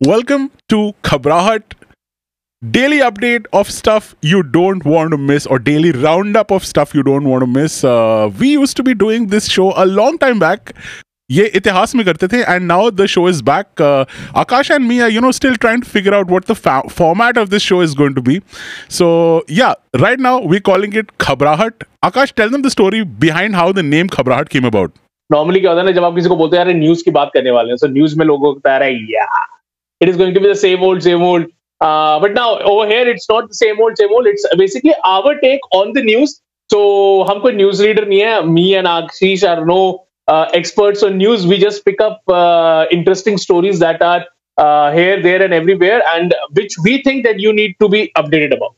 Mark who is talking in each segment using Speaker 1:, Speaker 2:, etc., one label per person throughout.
Speaker 1: Welcome to Khabrahat, daily update of stuff you don't want to miss, or daily roundup of stuff you don't want to miss. Uh, we used to be doing this show a long time back. ये इतिहास में करते थे and now the show is back Akash and me you know still trying to figure out what the format of this show is going to be so yeah right now we calling it Khabrahat Akash tell them the story behind how the name Khabrahat came about
Speaker 2: normally क्या होता है ना जब आप किसी को बोलते हैं यार न्यूज की बात करने वाले हैं सो न्यूज में लोगों को बता रहा है या it is going to be the same old same old but now over here it's not the same old same old it's basically our take on the news तो हम कोई न्यूज रीडर नहीं है me and Ashish are no uh, experts on news. We just pick up uh, interesting stories that are uh, here, there, and everywhere, and which we think that you need to be updated about.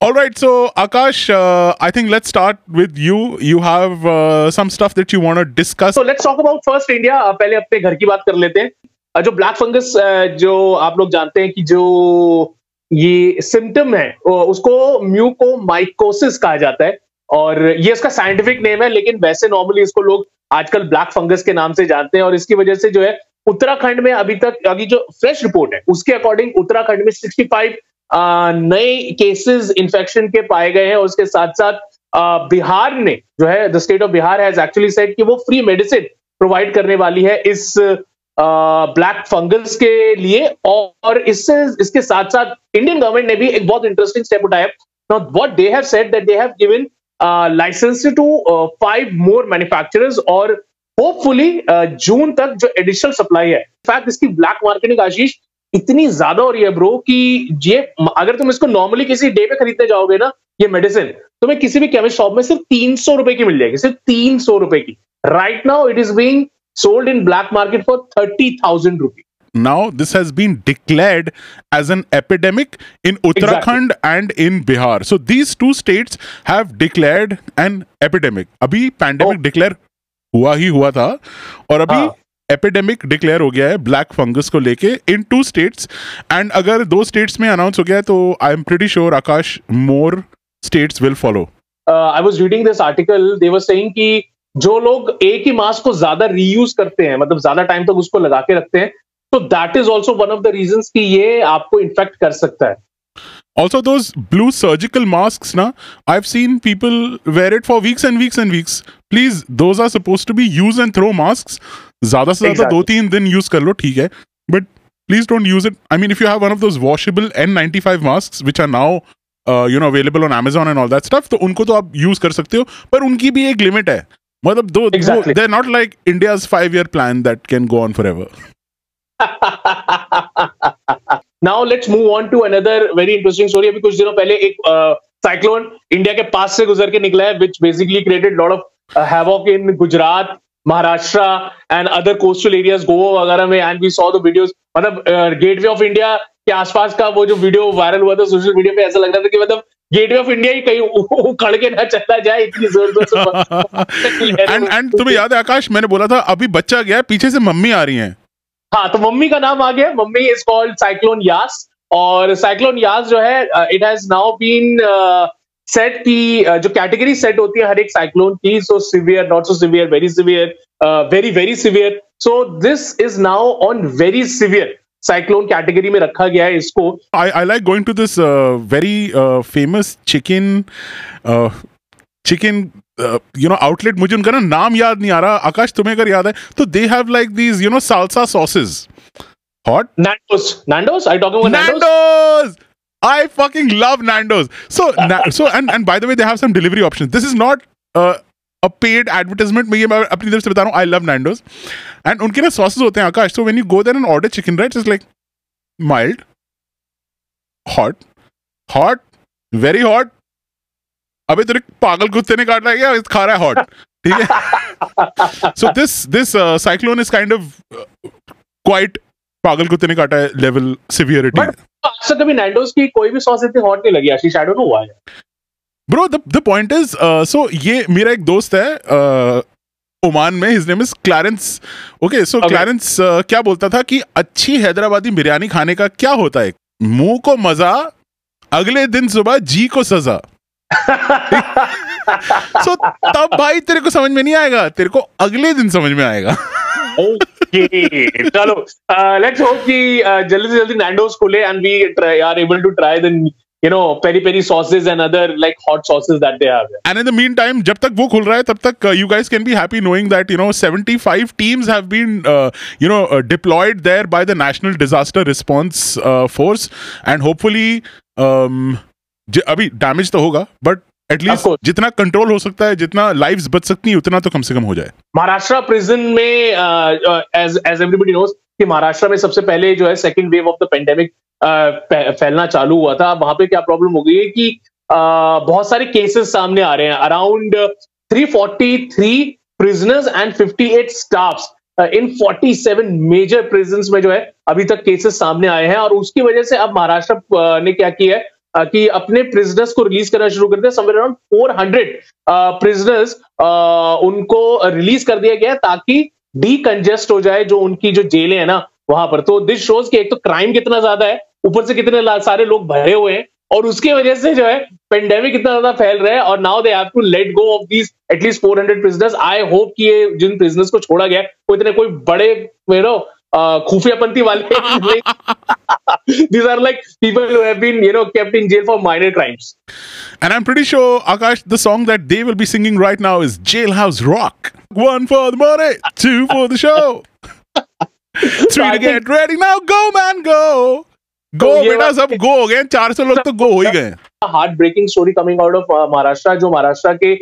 Speaker 1: All right, so Akash, uh, I think let's start with you. You have uh, some stuff that you want to discuss.
Speaker 2: So let's talk about first India. Uh, पहले अपने घर की बात कर लेते हैं uh, जो black fungus जो आप लोग जानते हैं कि जो ये सिम्टम है उसको म्यूकोमाइकोसिस कहा जाता है। और ये इसका साइंटिफिक नेम है, लेकिन वैसे नॉर्मली इसको लोग आजकल ब्लैक फंगस के नाम से जानते हैं और इसकी वजह से जो है, उत्तराखंड में अभी तक, अभी जो फ्रेश रिपोर्ट है, उसके अकॉर्डिंग उत्तराखंड में 65 नए केसेस इन्फेक्शन के पाए गए हैं। और उसके साथ साथ बिहार ने जो है the state of Bihar has actually said कि वो फ्री मेडिसिन प्रोवाइड करने वाली है इस ब्लैक फंगस के लिए और इससे इसके साथ साथ इंडियन गवर्नमेंट ने भी एक बहुत इंटरेस्टिंग स्टेप उठाया Now, what they have said that they have given license to five more manufacturers और होपफुली जून तक जो एडिशनल सप्लाई है। इनफैक्ट इसकी ब्लैक मार्केटिंग आशीष इतनी ज़्यादा हो रही है ब्रो कि ये अगर तुम इसको नॉर्मली किसी डे पे खरीदने जाओगे ना ये मेडिसिन तुम्हें किसी भी केमिस्ट शॉप में सिर्फ़ तीन सौ रुपए की मिल जाएगी सिर्फ़ तीन सौ रुपए की। Right now it is being sold in black market for 30,000 rupees.
Speaker 1: now this has been declared as an epidemic in Uttarakhand exactly. and in Bihar. So these two states have declared an epidemic. अभी pandemic oh. declare हुआ ही हुआ था और अभी epidemic declare हो गया है ब्लैक फंगस को लेके इन टू स्टेट्स एंड अगर दो स्टेट्स में अनाउंस हो गया है तो I am pretty sure Akash more states will follow
Speaker 2: I was reading this article they were saying कि जो लोग एक ही मास्क को ज़्यादा रीयूज करते हैं मतलब ज़्यादा टाइम तक तो उसको लगा के रखते हैं तो that is also one of the reason कि ये आपको इन्फेक्ट कर सकता है।
Speaker 1: Also, those blue surgical masks, na, I've seen people wear it for weeks and weeks and weeks. Please, those are supposed to be use and throw masks. ज़्यादा से ज़्यादा दो तीन दिन यूज़ कर लो ठीक है but please don't use it I mean if you have one of those washable N95 masks which are now you know available on Amazon and all that stuff तो उनको तो आप यूज़ कर सकते हो पर उनकी भी एक लिमिट है। मतलब दो they are not like India's five year plan that can go on forever
Speaker 2: now let's move on to another very interesting story. अभी कुछ दिनों पहले एक साइक्लोन uh, इंडिया के पास से गुजर के निकला है which basically created lot of havoc in Gujarat Maharashtra and other coastal areas Goa वगैरह में। And we saw the videos मतलब गेटवे ऑफ़ इंडिया के आसपास का वो जो वीडियो वायरल हुआ था सोशल मीडिया पे ऐसा लग रहा था कि मतलब गेटवे ऑफ़ इंडिया ही कहीं उखड़ के ना चला जाए इतनी ज़ोर ज़ोर से
Speaker 1: एंड एंड तुम्हें याद है आकाश मैंने बोला था अभी बच्चा गया पीछे से मम्मी आ रही हैं।
Speaker 2: हाँ तो मम्मी का नाम आ गया। मम्मी इज़ कॉल्ड साइक्लोन यास और साइक्लोन यास जो है it has now been set की जो कैटेगरी सेट होती है हर एक साइक्लोन की so severe not so severe very severe very very severe so this is now on very severe cyclone category में रखा गया है इसको
Speaker 1: I I like going to this very famous chicken chicken you know outlet मुझे उनका ना नाम याद नहीं आ रहा आकाश तुम्हें अगर याद है तो they have like these you know salsa sauces hot
Speaker 2: Nando's. Nando's? Are you talking about
Speaker 1: Nando's? Nando's? I fucking love Nando's. So, na- so and and by the way, they have some delivery options. This is not uh, a paid advertisement. मैं ये मैं अपनी तरफ़ से बता रहा हूँ. I love Nando's. And उनके ना sauces होते हैं आकाश. So when you go there and order chicken, right, it's like mild, hot, hot, very hot, अबे तेरे पागल कुत्ते ने काट लिया क्या खा रहा है हॉट ठीक है so this this cyclone is kind of quite पागल कुत्ते ने काटा है लेवल सिवियरिटी
Speaker 2: आज तक कभी नैंडोस की कोई भी सॉस इतनी हॉट नहीं लगी Ashish I don't know
Speaker 1: why bro the point is so ये मेरा एक दोस्त है uh, ओमान में his name is Clarence okay so Clarence क्या बोलता था कि अच्छी हैदराबादी बिरयानी खाने का क्या होता है? मुँह को मज़ा अगले दिन सुबह जी को सजा। सो so, तब भाई तेरे को समझ में नहीं आएगा तेरे को अगले दिन समझ में आएगा।
Speaker 2: चलो लेट्स होप कि जल्दी से जल्दी नैंडोस खुले and we are able to try the you know peri peri sauces and other like hot sauces that they have
Speaker 1: and in the meantime jab tak wo khul raha hai tab tak uh, you guys can be happy knowing that you know 75 teams have been uh, you know uh, deployed there by the national disaster response uh, force and hopefully um अभी damage तो होगा but at least जितना control हो सकता है जितना lives बच सकती है उतना तो कम से कम हो जाए।
Speaker 2: महाराष्ट्र प्रिजन में एज एज एवरीबडी नोस कि महाराष्ट्र में सबसे पहले जो है second wave of the pandemic फैलना चालू हुआ था। वहाँ पे क्या प्रॉब्लम हो गई है कि uh, बहुत सारे केसेस सामने आ रहे हैं। Around 343 prisoners and 58 staffs in 47 major prison में जो है अभी तक केसेस सामने आए हैं। और उसकी वजह से अब महाराष्ट्र ने क्या किया है? कि अपने प्रिजनर्स को रिलीज़ करना शुरू कर दिया। समवेयर अराउंड 400 हंड्रेड प्रिजनर्स उनको रिलीज़ कर दिया गया ताकि डीकंजेस्ट हो जाए जो उनकी जो जेलें हैं ना वहाँ पर। तो दिस शोज़ कि एक तो क्राइम कितना ज़्यादा है, ऊपर से कितने सारे लोग भरे हुए हैं और उसकी वजह से जो है पेंडेमिक इतना ज़्यादा फैल रहा है और now they have to let go of these at least 400 prisoners I hope कि ये जिन प्रिजनर्स को छोड़ा गया वो इतने कोई बड़े you know खुफियापंथी वाले these are like people who have been you know kept in jail for minor crimes
Speaker 1: and i'm pretty sure akash the song that they will be singing right now is jailhouse rock one for the money two for the show three so to get ready now go man go गो बेटा सब गो हो गए 400 लोग तो गो हो ही गए
Speaker 2: heartbreaking story coming out of Maharashtra जो महाराष्ट्र के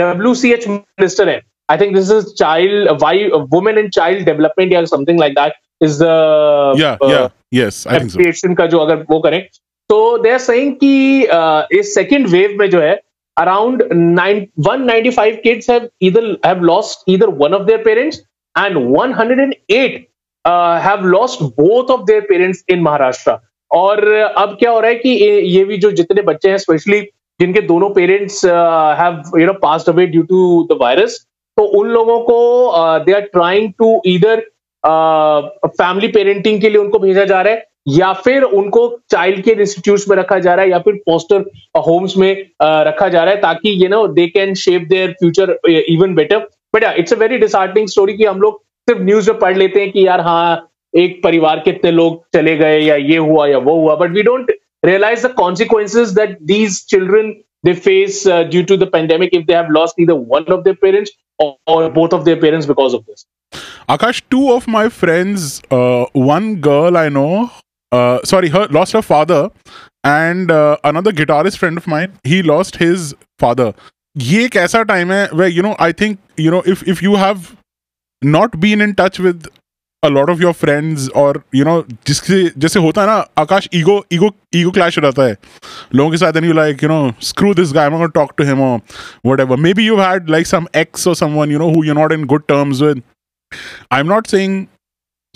Speaker 2: डब्ल्यू सी एच मिनिस्टर है I think this is child, why women and child development or something like that is the
Speaker 1: yeah uh, yeah yes I think so.
Speaker 2: का जो अगर वो करें तो they are saying कि uh, इस second wave में जो है around 195 kids have either have lost either one of their parents and 108 uh, have lost both of their parents in Maharashtra और अब क्या हो रहा है कि ये भी जो जितने बच्चे हैं स्पेशली जिनके दोनों parents have you know passed away due to the virus तो उन लोगों को दे आर ट्राइंग टू इधर फैमिली पेरेंटिंग के लिए उनको भेजा जा रहा है या फिर उनको चाइल्ड केयर इंस्टीट्यूट में रखा जा रहा है या फिर पोस्टर होम्स में रखा जा रहा है ताकि you know they can shape their future even better but it's a very disheartening story कि हम लोग सिर्फ़ न्यूज़ में पढ़ लेते हैं कि यार हाँ एक परिवार कितने लोग चले गए या ये हुआ या वो हुआ but we don't realize the consequences that these children they face uh, due to the pandemic they lost either one of their parents or, or both of their parents because of this.
Speaker 1: Akash, two of my friends, uh, one girl I know, uh, sorry, her lost her father, and uh, another guitarist friend of mine, he lost his father. ये एक ऐसा time है where you know I think you know if if you have not been in touch with A lot of your friends और you know जिससे जैसे होता है ना Akash ego ego ego clash रहता है। लोगों के साथ and you like you know screw this guy I am talk to him और whatever may be you had like some ex और someone you know who you not in good terms with I am not saying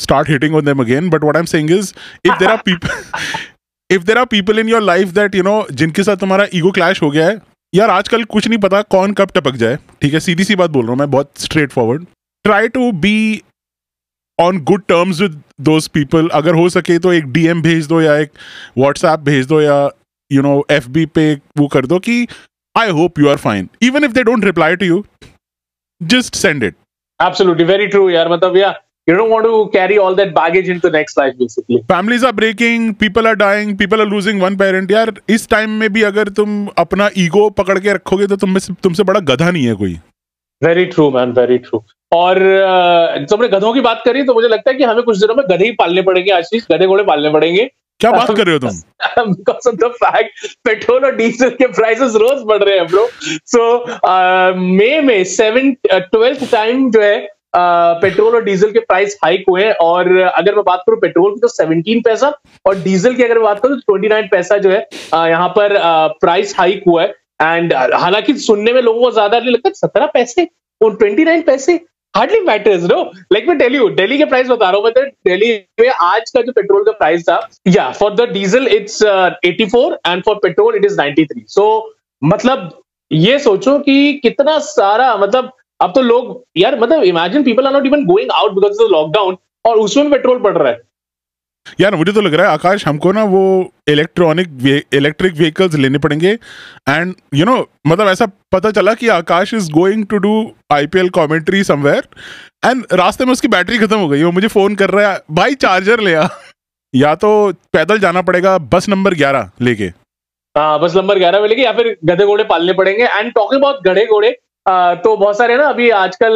Speaker 1: start hitting on them again but what i'm saying is if there are people if there are people in your life that you know जिनके साथ तुम्हारा ego clash हो गया है यार आजकल कुछ नहीं पता कौन कब टपक जाए। ठीक है सीधी सी बात बोल रहा हूँ मैं बहुत straightforward try to be on good terms with those people अगर हो सके तो एक डीएम भेज दो या एक व्हाट्सएप भेज दो या यू नो एफ़ बी पे वो कर दो कि I hope you are fine even if they don't reply to you just send it.
Speaker 2: Absolutely, very true. Yeah, matlab, yeah. You don't want to carry all that baggage into next life, basically.
Speaker 1: Families are breaking, people are dying, people are losing one parent. यार इस time में भी अगर तुम अपना ego पकड़ के रखोगे तो तुम तुमसे बड़ा गधा नहीं है कोई
Speaker 2: very true man very true और जब हमने गधों की बात करी तो मुझे लगता है कि हमें कुछ दिनों में गधे ही पालने पड़ेंगे आशीष गधे घोड़े पालने पड़ेंगे।
Speaker 1: क्या बात कर रहे हो तुम?
Speaker 2: Because of the fact petrol और डीजल के प्राइसेस रोज बढ़ रहे हैं ब्रो सो मई में सेवन ट्वेल्थ टाइम जो है पेट्रोल और डीजल के प्राइस हाइक हुए हैं। और अगर मैं बात करूँ पेट्रोल की तो 17 पैसा और डीजल की अगर मैं बात करूँ तो 29 पैसा जो है यहाँ पर प्राइस हाइक हुआ है। एंड हालाँकि सुनने में लोगों को ज़्यादा नहीं लगता सत्रह पैसे और ट्वेंटी नाइन पैसे हार्डली मैटर्स नो लाइक मैं डेली हूँ दिल्ली के प्राइस बता रहा हूँ मतलब डेली में आज का जो पेट्रोल का प्राइस था या for the diesel it's 84 and for petrol it is 93 so मतलब ये सोचो कि कितना सारा मतलब अब तो लोग, यार मतलब imagine people are not even going out because of lockdown और उसमें पेट्रोल पड़ रहा है।
Speaker 1: यार मुझे तो लग रहा है, आकाश, हमको ना वो इलेक्ट्रॉनिक इलेक्ट्रिक व्हीकल्स लेने पड़ेंगे। एंड यू नो मतलब ऐसा पता चला कि Akash is going to do IPL commentary somewhere and रास्ते में उसकी बैटरी खत्म हो गई, वो मुझे फ़ोन कर रहा है, भाई चार्जर ले आ। या तो पैदल जाना पड़ेगा बस नंबर ग्यारह लेके।
Speaker 2: हाँ बस नंबर ग्यारह में लेके, या फिर गधे घोड़े पालने पड़ेंगे। एंड टॉकिंग अबाउट गधे घोड़े तो बहुत सारे ना अभी आजकल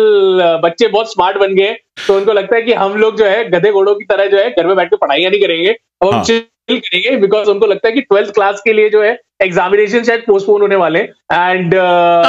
Speaker 2: बच्चे बहुत स्मार्ट बन गए तो उनको लगता है कि हम लोग जो है गधे घोड़ों की तरह जो है घर में बैठ के पढ़ाइयाँ नहीं करेंगे अब हम
Speaker 1: हाँ।
Speaker 2: चिल करेंगे बिकॉज़ उनको लगता है कि ट्वेल्थ क्लास के लिए जो है एग्जामिनेशन शायद पोस्टपोन होने वाले एंड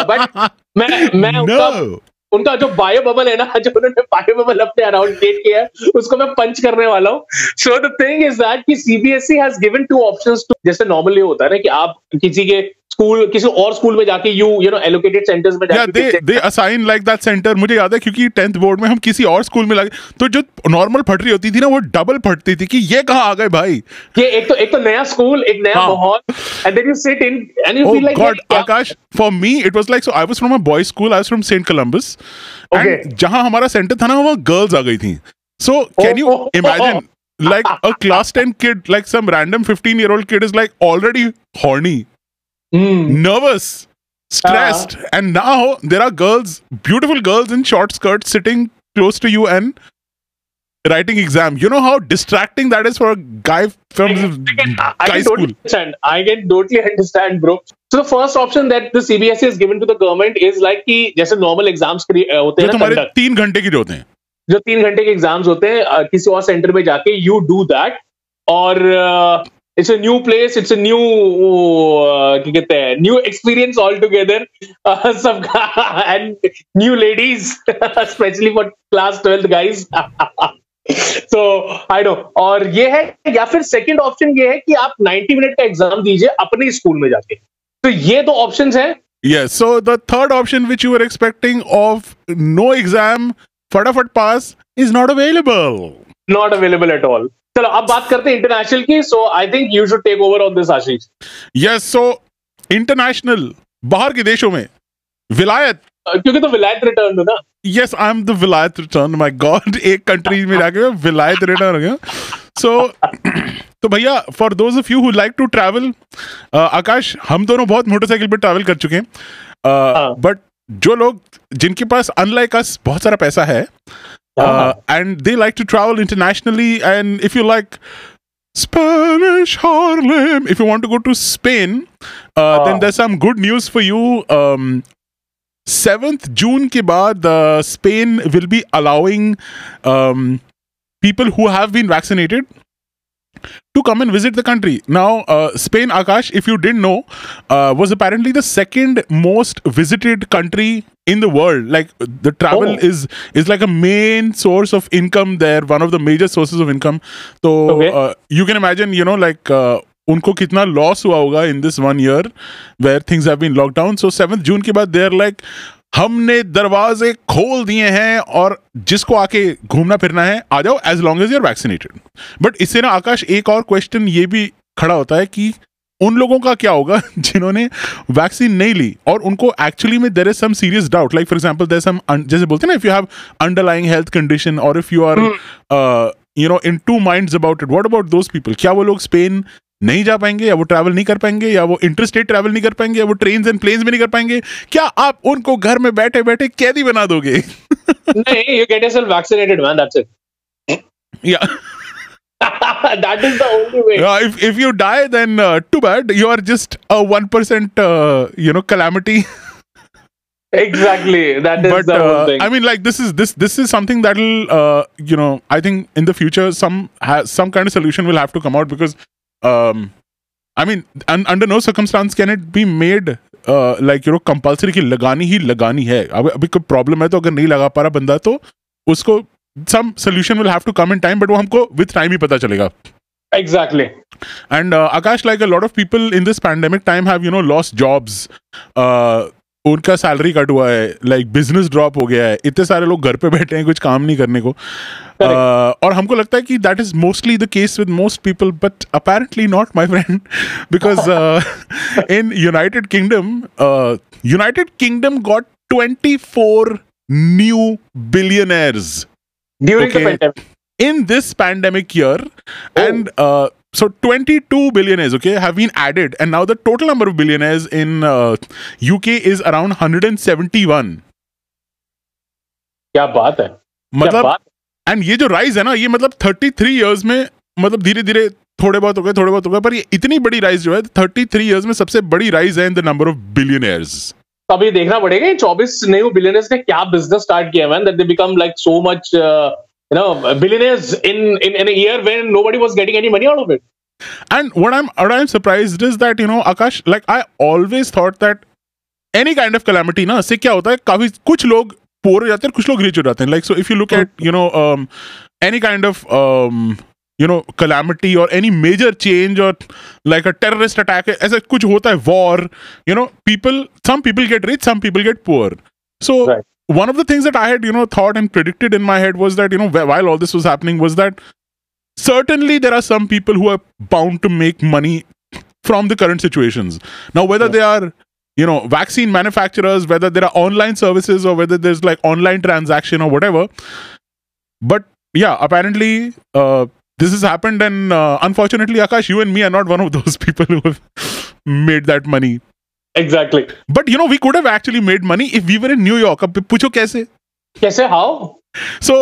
Speaker 2: बट मैं मैं उनका
Speaker 1: no.
Speaker 2: उनका जो बायो बबल है ना जो उन्होंने बायो बबल अपने अराउंड क्रिएट किया है उसको मैं पंच करने वाला हूँ so the thing is that कि CBSE has given two options to जैसे नॉर्मली होता है ना कि आप किसी के स्कूल किसी और स्कूल में जाके you you know allocated centres में जाके
Speaker 1: दे दे असाइन लाइक दैट सेंटर मुझे याद है क्योंकि टेंथ बोर्ड में हम किसी और स्कूल में लगे तो जो नॉर्मल फटरी होती थी ना वो डबल फटती थी कि ये कहाँ आ गए भाई
Speaker 2: ये एक तो एक तो नया स्कूल एक नया
Speaker 1: हाँ।
Speaker 2: माहौल and then you sit in
Speaker 1: and
Speaker 2: you feel
Speaker 1: like Akash, for me it was like so I was from a boys' school. I was from St. Columbus,
Speaker 2: Okay.
Speaker 1: and जहाँ हमारा सेंटर था ना वहाँ girls आ गई थी. So can you imagine like a class 10 kid, like some random 15 year old kid is like already horny, nervous, stressed, and now there are girls, beautiful girls in short skirts sitting close to you and writing exam. You know how distracting that is for a guy from
Speaker 2: I can, I
Speaker 1: guy
Speaker 2: can
Speaker 1: school.
Speaker 2: totally understand. I can totally understand, bro. So the first option that the CBSE has given to the government is like कि जैसे normal exams क्रि- अ, होते
Speaker 1: जो
Speaker 2: हैं ना
Speaker 1: तुम्हारे
Speaker 2: conduct,
Speaker 1: तीन घंटे की जो होते हैं
Speaker 2: जो तीन घंटे के एग्ज़ाम्स होते हैं किसी और सेंटर में जाके यू डू दैट और it's a new place it's a new क्या कहते हैं न्यू एक्सपीरियंस ऑल टुगेदर सबका and new ladies specially for class twelfth guys तो आई नो और ये है या फिर सेकंड ऑप्शन ये है कि आप 90 मिनट का एग्ज़ाम दीजिए अपने स्कूल में जाके. तो ये दो ऑप्शंस हैं.
Speaker 1: Yes. So the third option which you were expecting of no exam, फटाफट पास इज़ not available.
Speaker 2: Not available at all चलो अब बात करते हैं इंटरनेशनल की so I think you should take over on this Ashish
Speaker 1: Yes. So international बाहर के देशों में विलायत.
Speaker 2: क्योंकि तो विलायत रिटर्न ना?
Speaker 1: Yes i'm the vilayat return. My god एक कंट्री में जाके विलायत रिटर्न हो गया so तो भैया for those of you who like to travel Akash हम दोनों बहुत मोटरसाइकिल पे ट्रैवल कर चुके हैं. बट जो लोग जिनके पास अनलाइक अस बहुत सारा पैसा है and they like to travel internationally and if you like Spanish Harlem. If you want to go to Spain, uh, then there's some good news for you. Um, 7th June के बाद uh, Spain will be allowing um, people who have been vaccinated to come and visit the country. Now, uh, Spain, Akash, if you didn't know, uh, was apparently the second most visited country in the world. Like the travel
Speaker 2: Oh.
Speaker 1: is is like a main source of income there, one of the major sources of income. So
Speaker 2: Okay.
Speaker 1: uh, you can imagine, you know, like. Uh, उनको कितना loss हुआ होगा in this one year where things have been lockdown so seventh June के बाद देर like हमने दरवाजे खोल दिए हैं और जिसको आके घूमना फिरना है आ जाओ as long as you're vaccinated but इससे ना आकाश एक और क्वेश्चन ये भी खड़ा होता है कि उन लोगों का क्या होगा जिन्होंने वैक्सीन नहीं ली और उनको एक्चुअली में there is some serious doubt like for example there some जैसे बोलते हैं ना if you have underlying health condition और if you are you know in two minds about it what about those people क्या वो लोग Spain नहीं जा पाएँगे या वो ट्रैवल नहीं कर पाएँगे या वो इंटरस्टेट ट्रैवल नहीं कर पाएँगे या वो ट्रेन एंड प्लेन्स में नहीं कर पाएँगे क्या आप उनको घर में बैठे बैठे कैदी बना दोगे
Speaker 2: नहीं you get yourself vaccinated man that's it
Speaker 1: या
Speaker 2: that is the only way
Speaker 1: Yeah, if if you die, then uh, too bad. You are just a one percent, uh, you know, calamity.
Speaker 2: exactly that is
Speaker 1: but
Speaker 2: the whole
Speaker 1: uh,
Speaker 2: thing
Speaker 1: I mean, like this is this this is something that'll, uh, you know, I think in the future some ha- some kind of solution will have to come out because, um, I mean, un- under no circumstance can it be made. Uh, like you know compulsory की लगानी ही लगानी है अब अभी कोई problem है तो अगर नहीं लगा पा रहा बंदा तो उसको some solution will have to come in time but वो हमको with time ही पता चलेगा
Speaker 2: exactly
Speaker 1: And uh, Akash, like a lot of people in this pandemic time have, you know, lost jobs. Uh, उनका सैलरी कट हुआ है like business drop हो गया है इतने सारे लोग घर पे बैठे हैं कुछ काम नहीं करने को uh, और हमको लगता है कि that is mostly the case with most people but apparently not my friend because in United Kingdom United Kingdom got 24 new billionaires
Speaker 2: during
Speaker 1: Okay.
Speaker 2: the pandemic
Speaker 1: in this pandemic year,
Speaker 2: Oh.
Speaker 1: and uh, so 22 billionaires, okay, have been added, and now the total number of billionaires in uh, UK is around 171.
Speaker 2: क्या बात है?
Speaker 1: मतलब and ये जो rise है ना ये मतलब 33 इयर्स में मतलब धीरे धीरे थोड़े बहुत हो गए थोड़े बहुत हो गए पर ये इतनी बड़ी राइज जो है 33 इयर्स में सबसे बड़ी राइज है in the number of billionaires
Speaker 2: तो अभी देखना पड़ेगा ये 24 न्यू बिलियनर्स ने क्या बिज़नेस स्टार्ट किया man that they become like so much You know billionaires in in in a year when nobody was getting any money out of it
Speaker 1: And what I'm what I'm surprised is that you know Akash, like I always thought that any kind of calamity ना से क्या होता है काफी कुछ लोग poor हो जाते हैं कुछ लोग rich हो जाते हैं like so if you look at you know um, any kind of um, you know calamity or any major change or like a terrorist attack ऐसा कुछ होता है war you know people some people get rich some people get poor so
Speaker 2: Right.
Speaker 1: one of the things that I had you know thought and predicted in my head was that you know while all this was happening was that certainly there are some people who are bound to make money from the current situations. Now whether they are you know vaccine manufacturers whether there are online services or whether there's like online transaction or whatever but yeah apparently uh, this has happened and uh, unfortunately akash you and me are not one of those people who have made that money
Speaker 2: exactly
Speaker 1: but you know we could have actually made money if we were in new york अब पूछो कैसे
Speaker 2: कैसे how
Speaker 1: So,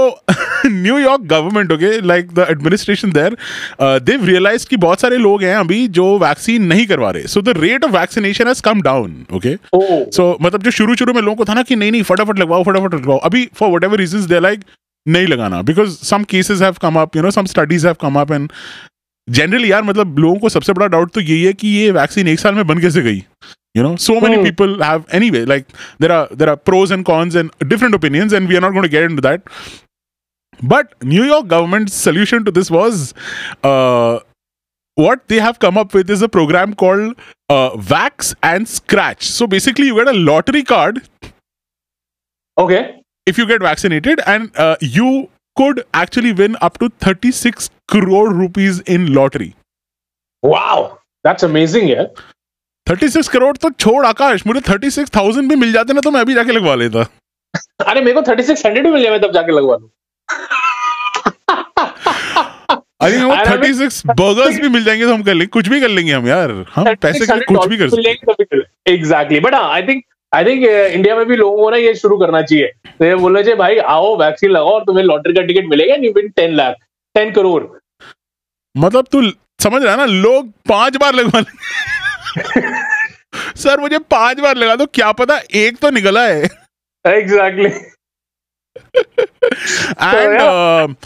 Speaker 1: New York government, okay, like the administration there, uh, they've realized कि बहुत सारे लोग हैं अभी जो वैक्सीन नहीं करवा रहे. So the rate of vaccination has come down, okay.
Speaker 2: Oh
Speaker 1: So मतलब जो शुरू शुरू में लोगों को था ना कि नहीं नहीं फटाफट लगवाओ फटाफट लगवाओ अभी for whatever reasons they're like नहीं लगाना because some cases have come up, you know, some studies have come up and generally यार मतलब लोगों को सबसे बड़ा डाउट तो यही है कि ये वैक्सीन एक साल में बन कैसे गई you know? So many people have anyway like there are there are pros and cons and different opinions and we are not going to get into that. But new york government's solution to this was uh, what they have come up with is a program called uh, wax and scratch. So basically you get a lottery card.
Speaker 2: Okay.
Speaker 1: If you get vaccinated and uh, you could actually win up to 36 crore rupees in lottery.
Speaker 2: Wow. That's amazing yeah. यार
Speaker 1: 36 करोड़ तो छोड़ आकाश मुझे 36,000 भी मिल जाते ना तो मैं अभी जाके लगवा लेता।
Speaker 2: अरे मेरे को 3600 भी मिल जाए मैं तब जाके लगवा लूँ।
Speaker 1: आई थिंक
Speaker 2: mean-
Speaker 1: 36 बर्गर्स भी मिल जाएँगे तो हम कर लेंगे कुछ भी कर लेंगे हम यार। हम पैसे के लिए कुछ भी कर सकते
Speaker 2: एग्जैक्टली बट हाँ I think I think India में भी लोगों को ना ये शुरू करना चाहिए। तो ये बोलना चाहिए भाई आओ वैक्सीन लगाओ और तुम्हें लॉटरी का टिकट मिलेगा you win ten lakh ten crore
Speaker 1: मतलब तू समझ रहा है ना लोग पाँच बार लगवा लेंगे। सर मुझे पांच बार लगा दो क्या पता एक तो निकला है
Speaker 2: exactly
Speaker 1: and
Speaker 2: yeah.
Speaker 1: um,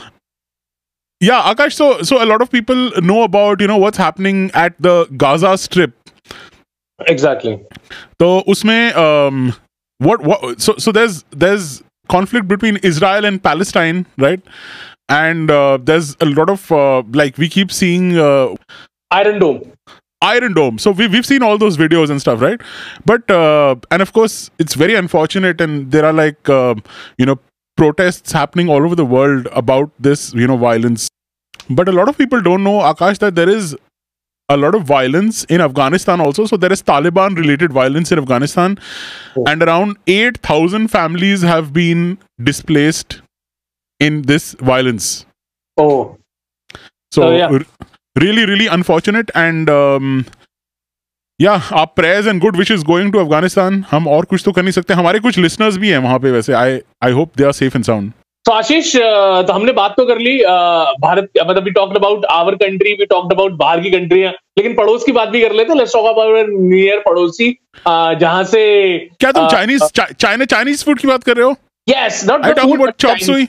Speaker 1: yeah akash so so a lot of people know about you know what's happening at the gaza strip
Speaker 2: exactly
Speaker 1: so usme um what what so so there's there's conflict between israel and palestine right and uh, there's a lot of uh, like we keep seeing uh,
Speaker 2: Iron Dome
Speaker 1: Iron Dome. So we, we've seen all those videos and stuff, right? But, uh, and of course, it's very unfortunate. And there are like, uh, you know, protests happening all over the world about this, you know, violence. But a lot of people don't know, Akash, that there is a lot of violence in Afghanistan also. So there is Taliban related violence in Afghanistan.
Speaker 2: Oh.
Speaker 1: And around 8,000 families have been displaced in this violence.
Speaker 2: Oh.
Speaker 1: So
Speaker 2: So, yeah.
Speaker 1: Really, really unfortunate. And um, yeah, our prayers and good wishes going to Afghanistan. हम और कुछ तो कर नहीं सकते हमारे कुछ listeners भी हैं वहाँ पे वैसे I I hope they are safe and sound.
Speaker 2: तो आशीष तो हमने बात तो कर ली भारत मतलब we talked about our country we talked about बाहर की कंट्रियाँ लेकिन पड़ोस की बात भी कर लेते लेट्स टॉक अबाउट नियर पड़ोसी जहाँ से
Speaker 1: क्या तुम चाइनीज़ चाइना चाइनीज़ फ़ूड की बात कर रहे हो
Speaker 2: yes not
Speaker 1: I talk about chop suey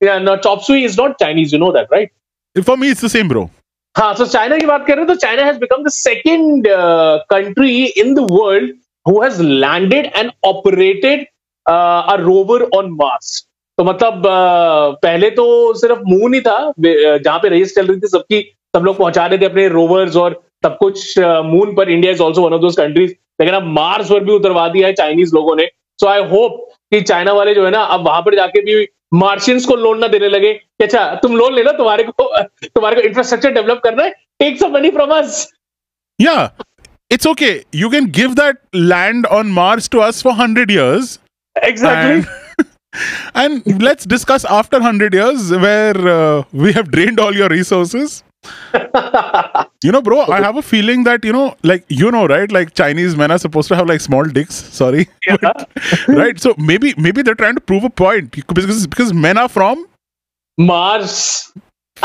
Speaker 2: Yeah, no, chop suey is not Chinese. You know that, right?
Speaker 1: For me it's the same bro
Speaker 2: हाँ so चाइना की बात कर रहे हैं तो China has become the second country in the world who has landed and operated a rover on Mars तो मतलब uh, पहले तो सिर्फ़ मून ही था uh, जहाँ पे रेस चल रही थी सबकी सब लोग पहुँचा रहे थे अपने रोवर्स और सब कुछ मून पर India is also one of those countries लेकिन अब मार्स पर भी उतरवा दिया है चाइनीज़ लोगों ने. सो आई होप कि चाइना वाले जो है ना अब वहाँ पर जाके भी मार्शियंस को लोन ना देने लगे अच्छा तुम लोन ले लो तुम्हारे को तुम्हारे को इंफ्रास्ट्रक्चर डेवलप करना है take so money from us
Speaker 1: या it's okay you can give that land on Mars to us for hundred years
Speaker 2: exactly
Speaker 1: and let's discuss after hundred years where we have have all your your. you know bro i have a feeling that you know like you know right like chinese men are supposed to have like small dicks sorry
Speaker 2: Yeah.
Speaker 1: right so maybe maybe they're trying to prove a point because because men are from
Speaker 2: Mars.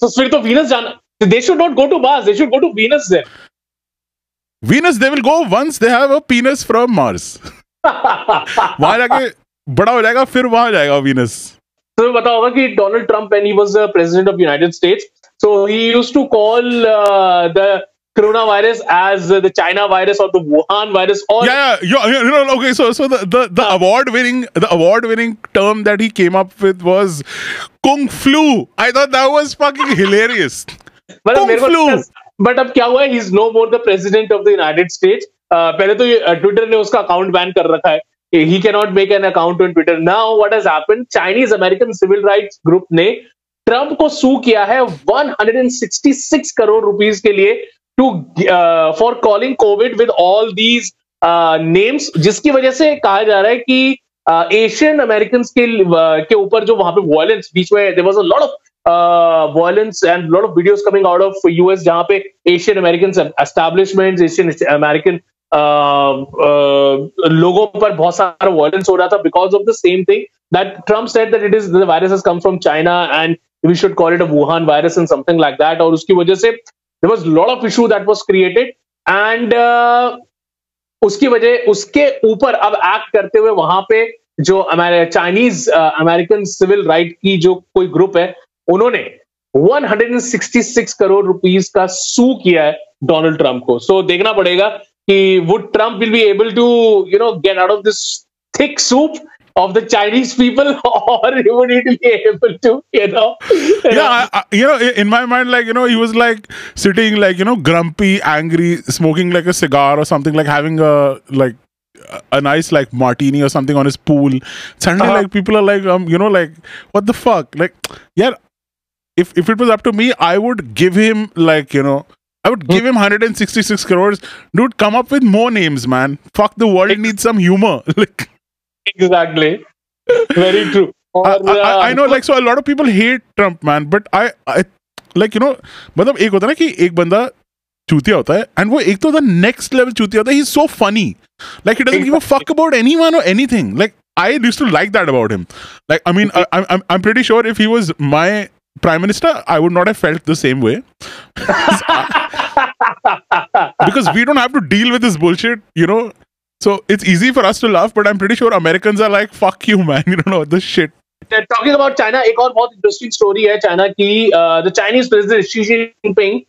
Speaker 2: so फिर तो Venus जाना. They should not go to Mars. They should go to Venus then.
Speaker 1: venus they will go once they have a penis from mars वहां जाके बड़ा हो जाएगा फिर वहां जाएगा venus
Speaker 2: तो पता होगा कि Donald Trump when he was the president of United States, so he used to call uh, the coronavirus as the China virus or the Wuhan virus or
Speaker 1: yeah, yeah, you, you know, okay. So, so the the, the award winning the award winning term that he came up with was kung flu. I thought that was fucking hilarious.
Speaker 2: मतलब
Speaker 1: Kung
Speaker 2: मेरे को
Speaker 1: flu.
Speaker 2: But अब क्या हुआ है he is no more the president of the United States पहले तो Twitter ने उसका अकाउंट बैन कर रखा है cannot make an account on Twitter now what has happened Chinese American civil rights group ने ट्रंप को सू किया है 166 करोड़ रुपीस के लिए to for calling COVID with all these names जिसकी वजह से कहा जा रहा है कि एशियन अमेरिकन के uh, के ऊपर जो वहाँ पे वायलेंस बीच में there was a lot of violence and lot of videos coming out of US जहाँ पे Asian Asian American uh, uh, लोगों पर बहुत सारा वॉयलेंस हो रहा था because of the same thing that Trump said that it is virus has come from China and we should call it a Wuhan virus in something like that और उसकी वजह से there was lot of issue that was created and उसकी वजह उसके ऊपर अब act करते हुए वहाँ पे जो चाइनीज़ अमेरिकन सिविल राइट की जो कोई ग्रुप है उन्होंने 166 करोड़ रुपीस का सू किया है डोनाल्ड ट्रंप को। सो so, देखना पड़ेगा he, would Trump will be able to, you know, get out of this thick soup of the Chinese people, or would he be able to, you know?
Speaker 1: You yeah, know? I, I, you know, in my mind, like you know, he was like sitting, like you know, grumpy, angry, smoking like a cigar or something, like having a like a nice like martini or something on his pool. Suddenly,
Speaker 2: uh-huh.
Speaker 1: like people are like, um, you know, like what the fuck, like yeah. If if it was up to me, I would give him like you know I would give him 166 crores. Dude, come up with more names, man. Fuck the world needs some humor. like
Speaker 2: Exactly. Very true.
Speaker 1: I,
Speaker 2: और,
Speaker 1: I, I- I
Speaker 2: uh,
Speaker 1: know like so a lot of people hate Trump man but I, I like you know मतलब एक होता है ना कि एक बंदा चूतिया होता है and वो एक तो the next level चूतिया होता है he's so funny like he doesn't give a fuck about anyone or anything like I used to like that about him like I mean I, I'm I'm I'm pretty sure if he was my prime minister I would not have felt the same way because we don't have to deal with this bullshit you know so it's easy for us to laugh but I'm pretty sure Americans are like fuck you man you don't know this shit
Speaker 2: talking about China एक और बहुत interesting story है China की the Chinese president Xi Jinping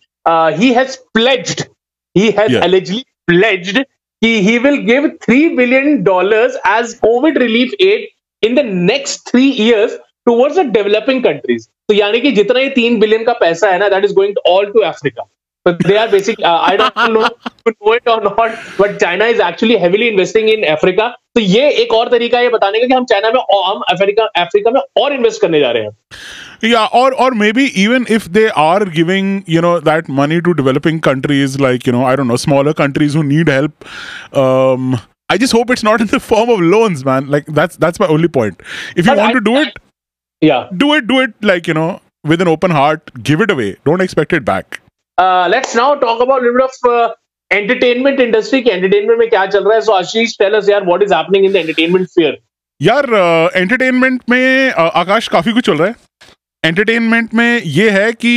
Speaker 2: he has pledged he has
Speaker 1: Yeah.
Speaker 2: allegedly pledged कि he will give 3 billion dollars as covid relief aid in the next 3 years towards the developing countries तो यानी कि जितना ये 3 billion का पैसा है ना that is going all to Africa so they are basic uh, I don't know if you know it or not but China is actually heavily investing in Africa तो ये एक और तरीका है ये बताने का कि हम चाइना में और हम अफ्रीका अफ्रीका में और इन्वेस्ट करने जा रहे हैं
Speaker 1: Yeah, or or maybe even if they are giving you know that money to developing countries like you know I don't know smaller countries who need help, um, I just hope it's not in the form of loans, man. Like that's that's my only point. If you
Speaker 2: But
Speaker 1: want
Speaker 2: I-
Speaker 1: to do it,
Speaker 2: या
Speaker 1: do it, do it like you know with an open heart. Give it away. Don't expect it back.
Speaker 2: Let's now talk about little of entertainment industry के entertainment में क्या चल रहा है सो आशीष tell us यार what is happening in the entertainment sphere
Speaker 1: यार entertainment uh, में uh, Akash काफ़ी कुछ चल रहा है एंटरटेनमेंट में ये है कि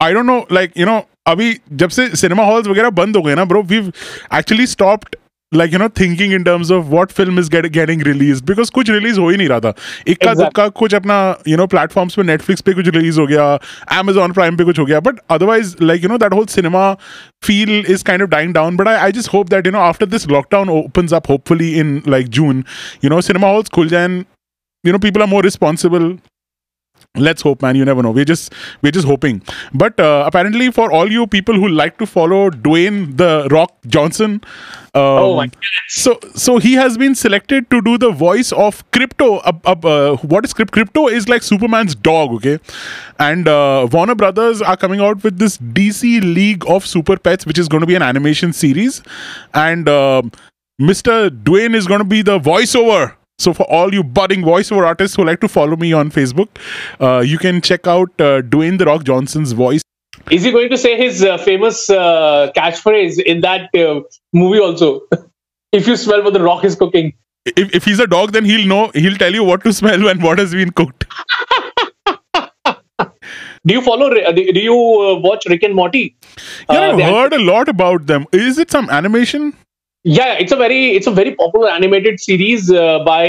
Speaker 1: I don't know like you know अभी जब से सिनेमा हॉल्स वगैरह बंद हो गए ना bro we actually stopped Like you know thinking in terms of what film is getting release because कुछ रिलीज हो ही नहीं रहा था इक्का
Speaker 2: Exactly.
Speaker 1: दुक्का कुछ अपना यू नो प्लेटफॉर्म्स पे नेटफ्लिक्स पे कुछ रिलीज हो गया Amazon प्राइम पे कुछ हो गया but otherwise like you know that whole cinema feel is kind of dying down but I, I just hope that you know after this lockdown opens up hopefully in like june you know cinema halls khul jaye and you know people are more responsible let's hope man. You never know. We're just we're just hoping. But uh, apparently for all you people who like to follow dwayne the rock johnson um,
Speaker 2: Oh my
Speaker 1: so so he has been selected to do the voice of crypto uh, uh, uh, what is crypto crypto is like superman's dog okay? And uh, warner brothers are coming out with this dc league of super pets which is going to be an animation series. And um Mr. Dwayne is going to be the voiceover. So for all you budding voiceover artists who like to follow me on Facebook, uh, you can check out uh, Dwayne the Rock Johnson's voice.
Speaker 2: Is he going to say his uh, famous uh, catchphrase in that uh, movie also? if you smell what the Rock is cooking.
Speaker 1: If, if he's a dog, then he'll know. He'll tell you what to smell and what has been cooked.
Speaker 2: Do you follow? uh, Do you uh, watch Rick and Morty?
Speaker 1: Yeah, I've heard a lot about them. Is it some animation?
Speaker 2: Yeah, it's a very it's a very popular animated series uh, by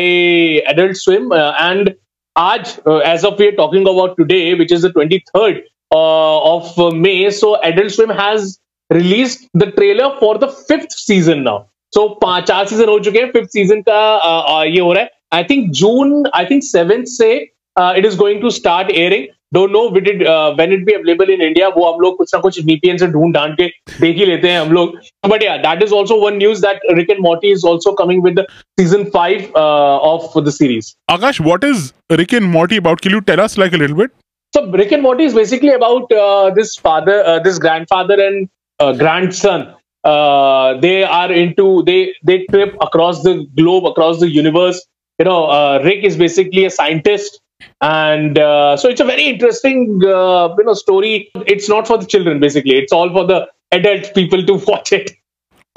Speaker 2: Adult Swim, uh, and Aj, uh, as of we're talking about today, which is the 23rd uh, of uh, May, so Adult Swim has released the trailer for the fifth season now. So पांच चार season हो चुके हैं fifth season का uh, uh, ये हो रहा है I think June I think seventh से it is going to start airing Don't know with it when it be available in India वो हम लोग कुछ ना कुछ VPN से ढूंढ ढांड के देख ही लेते हैं हम लोग but yeah that is also one news that Rick and Morty is also coming with the season 5 uh, of the series
Speaker 1: Akash, what is Rick and Morty about? Can you tell us like a little bit?
Speaker 2: so Rick and Morty is basically about uh, this father uh, this grandfather and uh, grandson uh, they are into they they trip across the globe across the universe you know uh, Rick is basically a scientist and uh, so it's a very interesting uh, you know story it's not for the children basically it's all for the adult people to watch it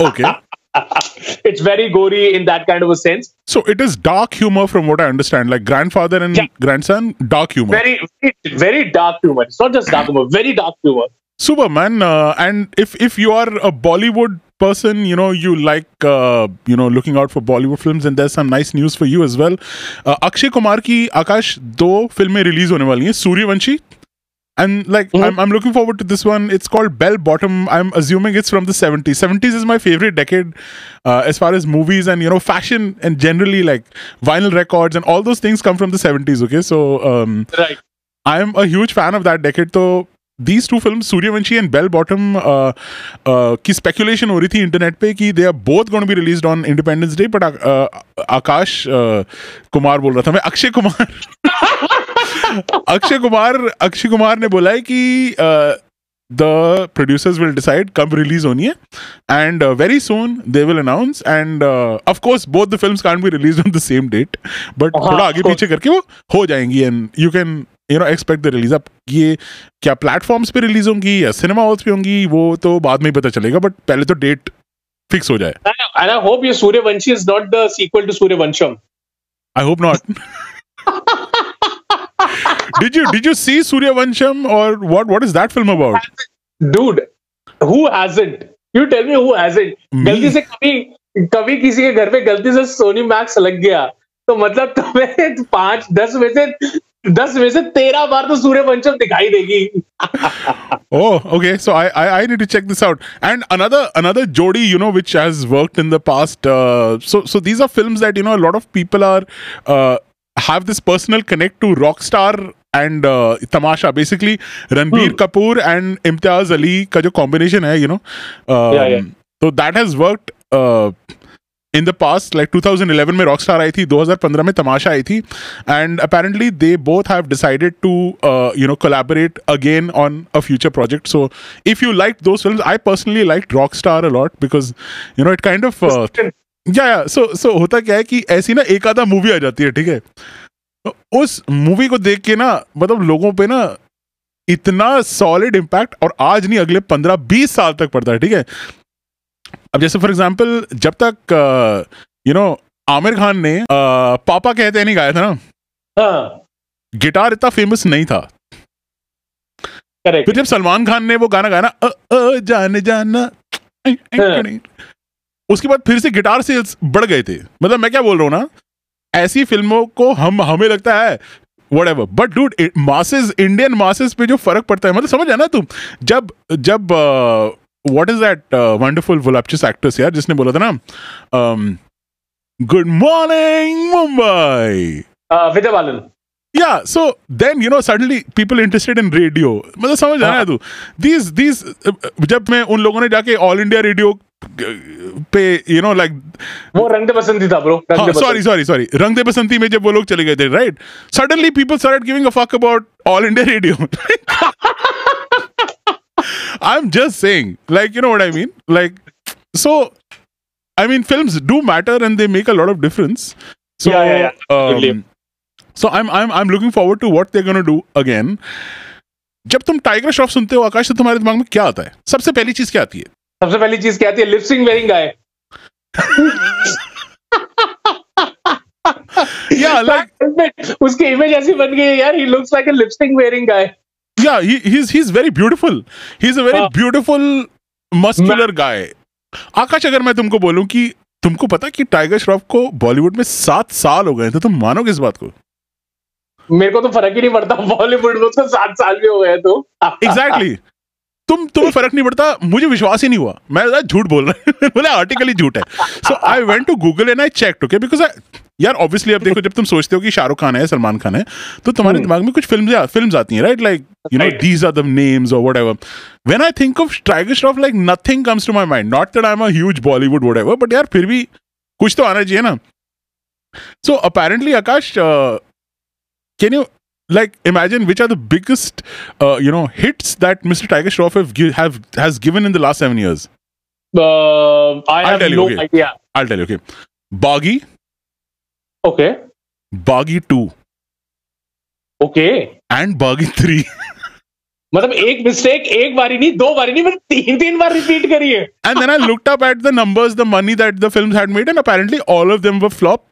Speaker 1: Okay.
Speaker 2: it's very gory in that kind of a sense.
Speaker 1: so it is dark humor from what I understand. Like grandfather and
Speaker 2: Yeah.
Speaker 1: grandson, dark humor.
Speaker 2: Very, very, very dark humor. It's not just dark humor, very dark humor.
Speaker 1: Superman. Uh, and if if you are a Bollywood person, you know you like uh, you know looking out for Bollywood films, and there's some nice news for you as well. Uh, Akshay Kumar की आकाश दो फिल्में release होने वाली हैं Sooryavanshi and like
Speaker 2: Mhm.
Speaker 1: I'm, I'm looking forward to this one it's called bell bottom i'm assuming it's from the 70s 70s is my favorite decade uh, as far as movies and you know fashion and generally like vinyl records and all those things come from the 70s okay so um,
Speaker 2: Right.
Speaker 1: i'm a huge fan of that decade so these two films Suryavanshi and bell bottom uh, uh, की speculation हो रही थी internet पे कि they are both going to be released on independence day but uh, आकाश कुमार बोल रहा था। मैं अक्षय कुमार अक्षय कुमार अक्षय कुमार ने बोला है कि द प्रोड्यूसर्स विल डिसाइड कब रिलीज़ होनी है। And very soon they will announce and of course both the films can't be release on the same date
Speaker 2: but
Speaker 1: थोड़ा आगे पीछे करके वो हो जाएँगी and you can you know expect the release अब ये क्या प्लेटफॉर्म्स पे रिलीज़ होंगी या सिनेमा हॉल्स पे होंगी वो तो बाद में ही पता चलेगा बट पहले तो डेट फिक्स हो जाए।
Speaker 2: I hope not the sequel to Sooryavansham
Speaker 1: I hope not did you did you see Sooryavansham और what what is that film about
Speaker 2: dude who गलती से कभी कभी किसी के घर पे गलती से सोनी मैक्स लग गया। तो मतलब तुम्हें पाँच दस में दस में से तेरह बार तो सूर्यवंशम दिखाई देगी
Speaker 1: Oh, okay. So I, I I need to check this out. And another another Jodi, you know, which has worked in the past. Uh, so so these are films that you know a lot of people are uh, have this personal connect to Rockstar and uh, Tamasha. Basically, Ranbir
Speaker 2: Hmm.
Speaker 1: Kapoor and Imtiaz Ali का जो combination है, you know. Um,
Speaker 2: Yeah, yeah.
Speaker 1: So in the past like 2011 में Rockstar आई थी 2015 में तमाशा आई थी and apparently they both have decided to you know collaborate again on a future project so if you like those films I personally like Rockstar a lot because you know it kind of yeah yeah so सो होता क्या है कि ऐसी ना एक आधा movie आ जाती है, ठीक है? उस मूवी को देख के ना मतलब लोगों पे ना इतना सॉलिड इंपैक्ट और आज नहीं, अगले पंद्रह बीस साल तक पड़ता है, ठीक है? अब जैसे फॉर एग्ज़ाम्पल जब तक यू नो आमिर खान ने uh, पापा कहते नहीं गाया था ना?
Speaker 2: हाँ।
Speaker 1: गिटार इतना फ़ेमस नहीं था।
Speaker 2: करेक्ट
Speaker 1: फिर जब सलमान खान ने वो गाना गाया ना अ, अ, जाने जाना
Speaker 2: हाँ।
Speaker 1: उसके बाद फिर से गिटार सेल्स बढ़ गए थे। मतलब मैं क्या बोल रहा हूँ ना ऐसी फ़िल्मों को हम हमें लगता है whatever but dude masses Indian masses पे जो फ़र्क पड़ता है मतलब समझ है ना तुम? जब जब what is that wonderful voluptuous actress यार जिसने बोला था ना um, good morning Mumbai
Speaker 2: Vidya Balan
Speaker 1: yeah so then you know suddenly people interested in radio. मतलब समझ आया
Speaker 2: हाँ।
Speaker 1: तू? These these जब मैं उन लोगों ने जाके ऑल इंडिया रेडियो पे यू नो लाइक
Speaker 2: वो रंग दे बसंती था bro
Speaker 1: sorry sorry sorry Rang De बसंती में जब वो लोग चले गए थे right suddenly people started giving a fuck about all India radio I'm just saying like you know what I mean like so I mean, films do matter and they make a lot of difference. So,
Speaker 2: Yeah, yeah, yeah. Absolutely.
Speaker 1: um, so I'm I'm I'm looking forward to what they're going to do again. जब तुम tiger Shroff सुनते हो आकाश तो तुम्हारे दिमाग में क्या आता है सबसे पहली चीज़ क्या आती है
Speaker 2: सबसे पहली चीज़ क्या आती है lipstick wearing guy
Speaker 1: Yeah, like
Speaker 2: उसकी इमेज ऐसी बन गई है यार he looks like a lipstick wearing guy
Speaker 1: yeah, he, he's he's very beautiful. He's a very
Speaker 2: हाँ.
Speaker 1: beautiful muscular guy. आकाश अगर मैं तुमको बोलूँ कि तुमको पता कि टाइगर श्रॉफ को बॉलीवुड में सात साल हो गए तो तुम मानोगे इस बात को?
Speaker 2: मेरे को तो फ़र्क ही नहीं पड़ता बॉलीवुड में उसको सात साल भी हो गए तो।
Speaker 1: एग्जैक्टली तुम तुम्हें फ़र्क नहीं पड़ता मुझे विश्वास ही नहीं हुआ। मैं झूठ बोल रहा हूँ। बोले आर्टिकल ही झूठ है। So I went to Google and I check okay because यार ऑब्वियसली अब देखो जब तुम सोचते हो कि शाहरुख खान है सलमान खान है तो तुम्हारे
Speaker 2: हम्म।
Speaker 1: दिमाग में कुछ फ़िल्म फ़िल्म आती हैं right like you
Speaker 2: know.
Speaker 1: These are the names और whatever when I think of Tiger Shroff like nothing comes to my mind not that I am huge Bollywood whatever but यार फिर भी कुछ तो आना चाहिए ना so apparently Akash can you like imagine which are the biggest uh, you know hits that Mr. Tiger Shroff have, gi- have has given in the last seven years.
Speaker 2: I
Speaker 1: I'll
Speaker 2: have
Speaker 1: tell you,
Speaker 2: no
Speaker 1: okay.
Speaker 2: Idea
Speaker 1: I'll tell you. Okay, Boggy,
Speaker 2: okay
Speaker 1: Baaghi two
Speaker 2: okay
Speaker 1: and Baaghi three
Speaker 2: मतलब एक mistake एक बारी नहीं दो बारी नहीं मतलब तीन तीन बार रिपीट करी है।
Speaker 1: And then I looked up at the numbers the money that the films had made and apparently all of them were flop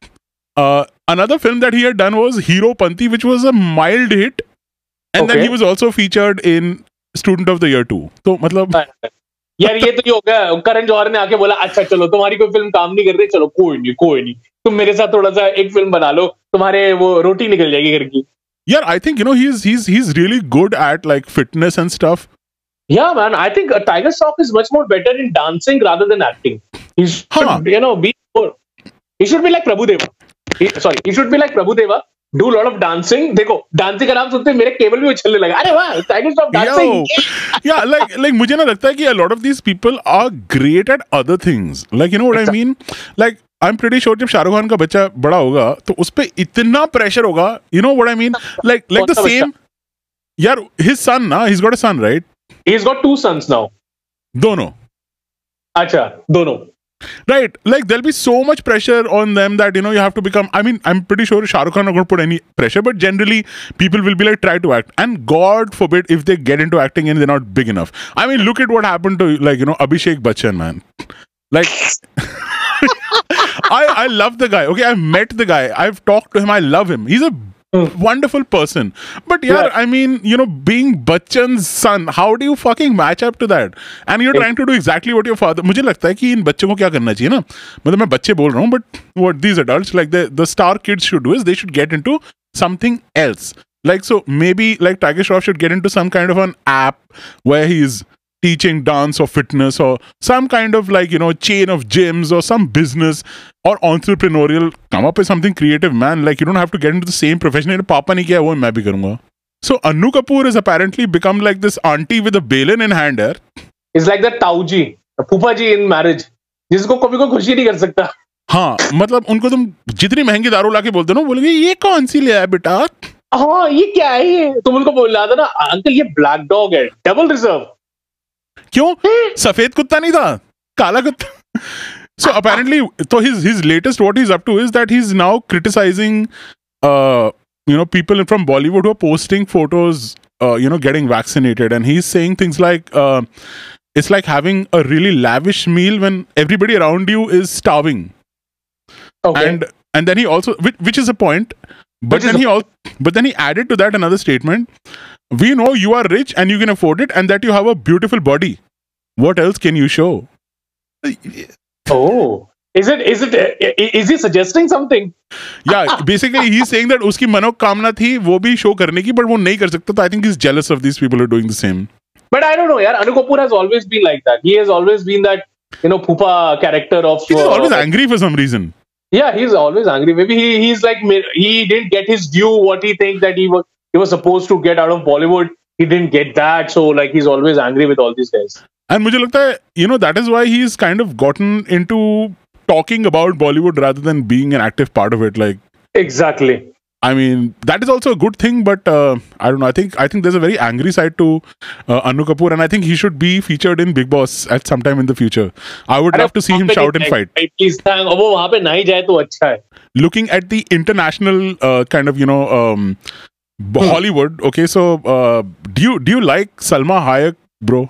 Speaker 1: another film that he had done was Heropanti which was a mild hit and then he was also featured in Student of the Year 2 तो मतलब
Speaker 2: यार ये तो ये हो गया करण जौहर ने आके बोला अच्छा चलो तुम्हारी कोई फ़िल्म काम नहीं कर रही चलो कोई नहीं कोई नहीं तुम मेरे साथ थोड़ा सा एक फ़िल्म बना लो तुम्हारे वो रोटी निकल जाएगी घर की
Speaker 1: yeah, I think you know he's he's he's really good at like fitness and stuff.
Speaker 2: Yeah, man. I think uh, Tiger Shroff is much more better in dancing rather than acting. He should,
Speaker 1: Huh.
Speaker 2: you know, be more. He should be like Prabhu Deva. He, sorry, he should be like Prabhu Deva. Do a lot of dancing. देखो dancing का नाम सुनते ही मेरे cable भी उछलने लगा अरे वाह Tiger Shroff
Speaker 1: dancing yeah, like like मुझे ना लगता है कि a lot of these people are great at other things. Like you know what I mean? Like I'm pretty sure जब शाहरुख खान का बच्चा बड़ा होगा तो उस पे इतना प्रेशर होगा. You know what I mean? Like like the
Speaker 2: कौन सा बच्चा?
Speaker 1: same. यार his son ना he's got a son right?
Speaker 2: he's got two sons now
Speaker 1: दोनों.
Speaker 2: अच्छा दोनों
Speaker 1: Right, like there'll be so much pressure on them that you know you have to become. I mean, I'm pretty sure Shah Rukh Khan not going to put any pressure, but generally people will be like try to act. And God forbid if they get into acting and they're not big enough. I mean, look at what happened to like you know Abhishek Bachchan, man. Like, I I love the guy. Okay, I've met the guy. I've talked to him. I love him. He's a wonderful person. But yeah,
Speaker 2: Yeah.
Speaker 1: I mean, you know, being Bachchan's son, how do you fucking match up to that? And you're trying to do exactly what your father. मुझे लगता है कि इन बच्चों को क्या करना चाहिए ना मतलब मैं बच्चे बोल रहा हूँ but what these adults like the the star kids should do is they should get into something else. Like so maybe like Tiger Shroff should get into some kind of an app where he's teaching dance or fitness or some kind of like you know chain of gyms or some business or entrepreneurial come up with something creative man like you don't have to get into the same profession पापा ने किया है, वो मैं भी करूँगा so Anu Kapoor has apparently become like this auntie with a balin in hand here
Speaker 2: is like that ताऊजी फूफा जी इन मैरिज जिसको कभी कोई खुशी नहीं कर सकता
Speaker 1: हाँ मतलब उनको तुम जितनी महँगी दारू लाके बोलते हो ना बोलेंगे ये कौन सी लिया है बेटा
Speaker 2: हाँ ये क्या है ये तुम उनको बोल रहा था ना अंकल ये ब्लैक डॉग है डबल रिज़र्व
Speaker 1: क्यों सफेद कुत्ता नहीं था काला कुत्ता so apparently so his his latest what he's up to is that he's now criticizing uh you know people from bollywood who are posting photos uh, you know getting vaccinated and he's saying things like uh, it's like having a really lavish meal when everybody around you is starving
Speaker 2: okay
Speaker 1: and and then he also which, which is a point but
Speaker 2: Which is
Speaker 1: then
Speaker 2: a
Speaker 1: he all but then he added to that another statement we know you are rich and you can afford it and that you have a beautiful body what else can you show
Speaker 2: Oh, is it is it i- is he suggesting something?
Speaker 1: yeah basically he's saying that uski मनोकामना थी वो भी show करने की but वो नहीं कर सकता तो I think he's jealous of these people who are doing the same
Speaker 2: But I don't know. Yeah, Anu Kapoor has always been like that. He has always been that you know pupa character of.
Speaker 1: he's
Speaker 2: uh,
Speaker 1: always angry for some reason
Speaker 2: Yeah, he's always angry. Maybe he he's like he didn't get his due. What he thinks that he was he was supposed to get out of Bollywood. He didn't get that. So like he's always angry with all these guys.
Speaker 1: and मुझे लगता है you know that is why he's kind of gotten into talking about Bollywood rather than being an active part of it like
Speaker 2: Exactly.
Speaker 1: I mean, that is also a good thing, but uh, I don't know. I think I think there's a very angry side to uh, Anu Kapoor, and I think he should be featured in Big Boss at some time in the future. I would love to see him shout and fight.
Speaker 2: Please, वो वहाँ पे नहीं जाए तो अच्छा है.
Speaker 1: Looking at the international uh, kind of you know um, Hollywood. Okay, so uh, do you do you like Salma Hayek, bro?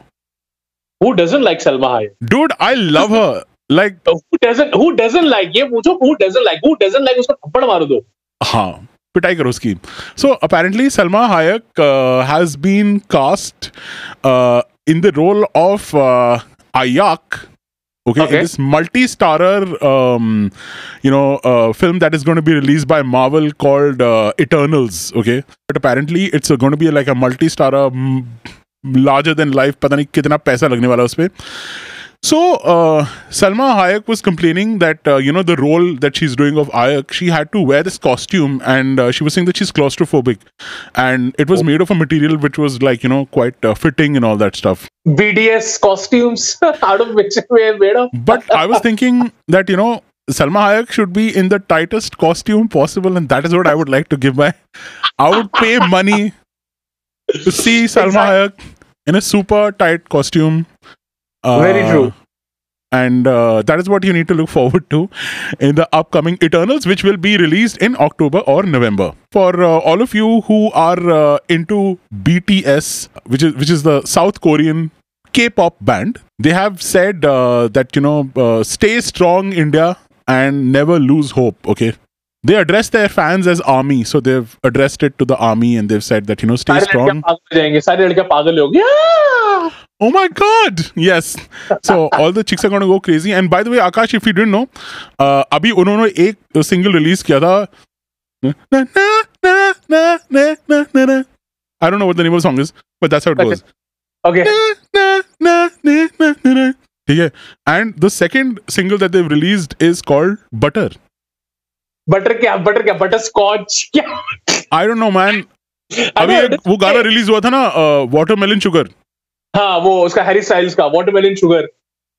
Speaker 2: Who doesn't like Salma Hayek?
Speaker 1: Dude, I love her. Like
Speaker 2: who doesn't who doesn't like ये पूछो who doesn't like who doesn't like उसको थप्पड़ मारो दो.
Speaker 1: हाँ पिटाई करो उसकी। So apparently Salma Hayek has been cast in the role of Ajak okay this multi starrer you know film that is going to be release by Marvel called Eternals okay but apparently it's going to be like a multi starrer larger than life पता नहीं कितना पैसा लगने वाला है उस पर so uh, Salma Hayek was complaining that uh, you know the role that she's doing of Hayek, she had to wear this costume, and uh, she was saying that she's claustrophobic, and it was made of a material which was like you know quite uh, fitting and all that stuff.
Speaker 2: BDS costumes out of which we are made of.
Speaker 1: But I was thinking that you know Salma Hayek should be in the tightest costume possible, and that is what I would like to give my. I would pay money to see Salma Hayek in a super tight costume. Uh,
Speaker 2: Very true.
Speaker 1: And uh, that is what you need to look forward to in the upcoming Eternals, which will be released in October or November. For uh, all of you who are uh, into BTS, which is which is the South Korean K-pop band, they have said uh, that you know uh, stay strong, India, and never lose hope. Okay They address their fans as army, so they've addressed it to the army, and they've said that you know stay
Speaker 2: सारे लड़कियां
Speaker 1: strong.
Speaker 2: पागल हो जाएंगे सारी लड़कियां पागल होगी Yeah!
Speaker 1: Oh my god! Yes. So all the chicks are going to go crazy. And by the way, Akash, if you didn't know, uh, अभी उन्होंने एक सिंगल रिलीज किया था. Na, na, na, na, na, na, na, na. I don't know what the name of the song is, but that's how it
Speaker 2: Okay.
Speaker 1: goes.
Speaker 2: Okay.
Speaker 1: Na, na, na, na, na, na. ठीक है. And the second single that they've released is called Butter.
Speaker 2: Butter क्या? Butter क्या? Butter scotch क्या?
Speaker 1: I don't know, man.
Speaker 2: I
Speaker 1: अभी एक वो गाना release हुआ था ना वाटरमेलन शुगर
Speaker 2: हाँ वो उसका हैरी स्टाइल्स का वाटरमेलन शुगर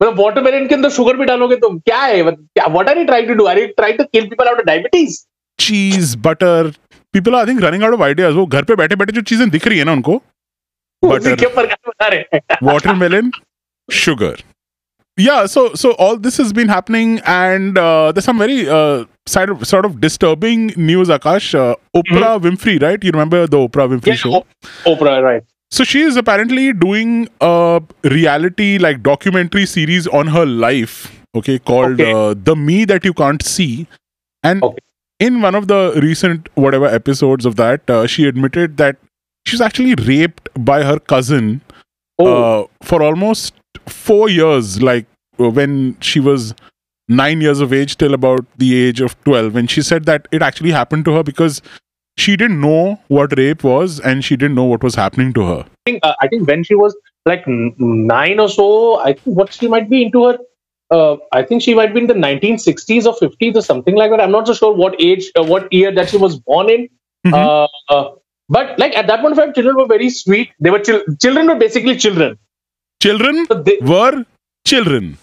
Speaker 2: मतलब वाटरमेलन के अंदर शुगर भी डालोगे तुम? क्या है? क्या what are you trying to do are you trying to kill people out of diabetes
Speaker 1: cheese butter people I think running out of ideas वो घर पे बैठे बैठे जो चीज़ें दिख रही है ना उनको Butter.
Speaker 2: के
Speaker 1: yeah so so all this has been happening and uh, there's some very uh, side of, sort of disturbing news akash uh, oprah mm-hmm. winfrey right you remember the oprah winfrey yeah, show
Speaker 2: o- oprah right
Speaker 1: so she is apparently doing a reality like documentary series on her life okay called
Speaker 2: okay.
Speaker 1: Uh, the me that you can't see and
Speaker 2: okay.
Speaker 1: in one of the recent whatever episodes of that uh, she admitted that she's actually raped by her cousin
Speaker 2: oh.
Speaker 1: uh, for almost four years, like uh, when she was nine years of age till about the age of 12. And she said that it actually happened to her because she didn't know what rape was and she didn't know what was happening to her.
Speaker 2: I think uh, I think when she was like n- nine or so, I think what she might be into her. Uh, I think she might be in the 1960s or 50s or something like that. I'm not so sure what age, uh, what year that she was born in.
Speaker 1: Mhm.
Speaker 2: Uh, uh, but like at that point of time, children were very sweet. They were chil- children were basically children
Speaker 1: Children
Speaker 2: So they,
Speaker 1: were children.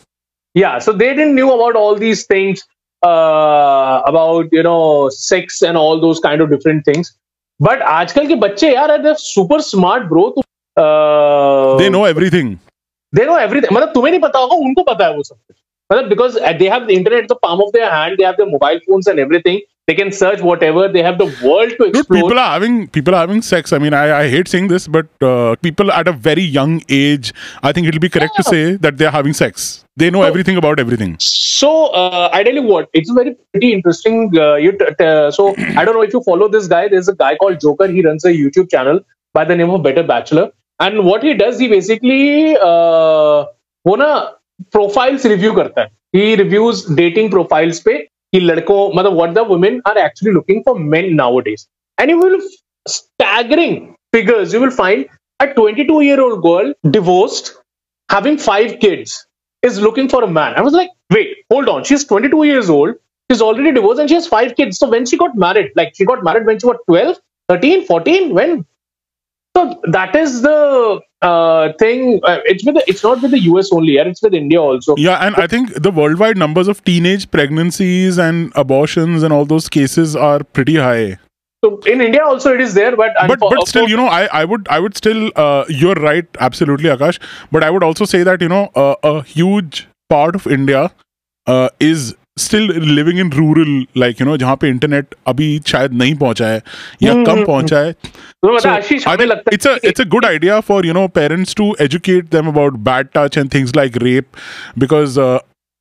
Speaker 2: yeah, so they didn't knew about all these things uh, about you know sex and all those kind of different things. But आजकल के बच्चे यार they're super smart bro. तो, uh,
Speaker 1: They know everything.
Speaker 2: They know everything मतलब तुम्हें नहीं पता होगा उनको पता है वो सब कुछ मतलब because they have the internet the palm of their hand they have their mobile phones and everything they can search whatever they have the world to
Speaker 1: Dude,
Speaker 2: explore
Speaker 1: people are having people are having sex. I mean, I, I hate saying this, but uh, people at a very young age, I think it'll be correct to say that they're having sex. They know
Speaker 2: So-
Speaker 1: everything about everything.
Speaker 2: so uh, i tell you what it's very pretty interesting uh, you t- t- so i don't know if you follow this guy there's a guy called joker he runs a youtube channel by the name of better bachelor and what he does he basically uh, वो ना profiles review करता है he reviews dating profiles पे कि लड़कों मतलब what the women are actually looking for men nowadays and you will staggering figures you will find a 22 year old girl divorced having five kids is looking for a man. I was like, wait, hold on. She's 22 years old. She's already divorced and she has five kids. So when she got married, like she got married when she was 12, 13, 14, when? So that is the uh, thing. Uh, it's with the, it's not with the US only, yeah. It's with India also.
Speaker 1: Yeah, and I think the worldwide numbers of teenage pregnancies and abortions and all those cases are pretty high.
Speaker 2: So in India also it is there, but
Speaker 1: but but still, you know, I I would I would still uh, you're right, absolutely, Akash. But I would also say that you know uh, a huge part of India uh, is still living in rural like you know जहाँ पे internet अभी शायद नहीं पहुंचा है या कम पहुंचा है
Speaker 2: तो मतलब आशीष हमें लगता है
Speaker 1: it's a it's a good idea for you know parents to educate them about bad touch and things like rape because uh,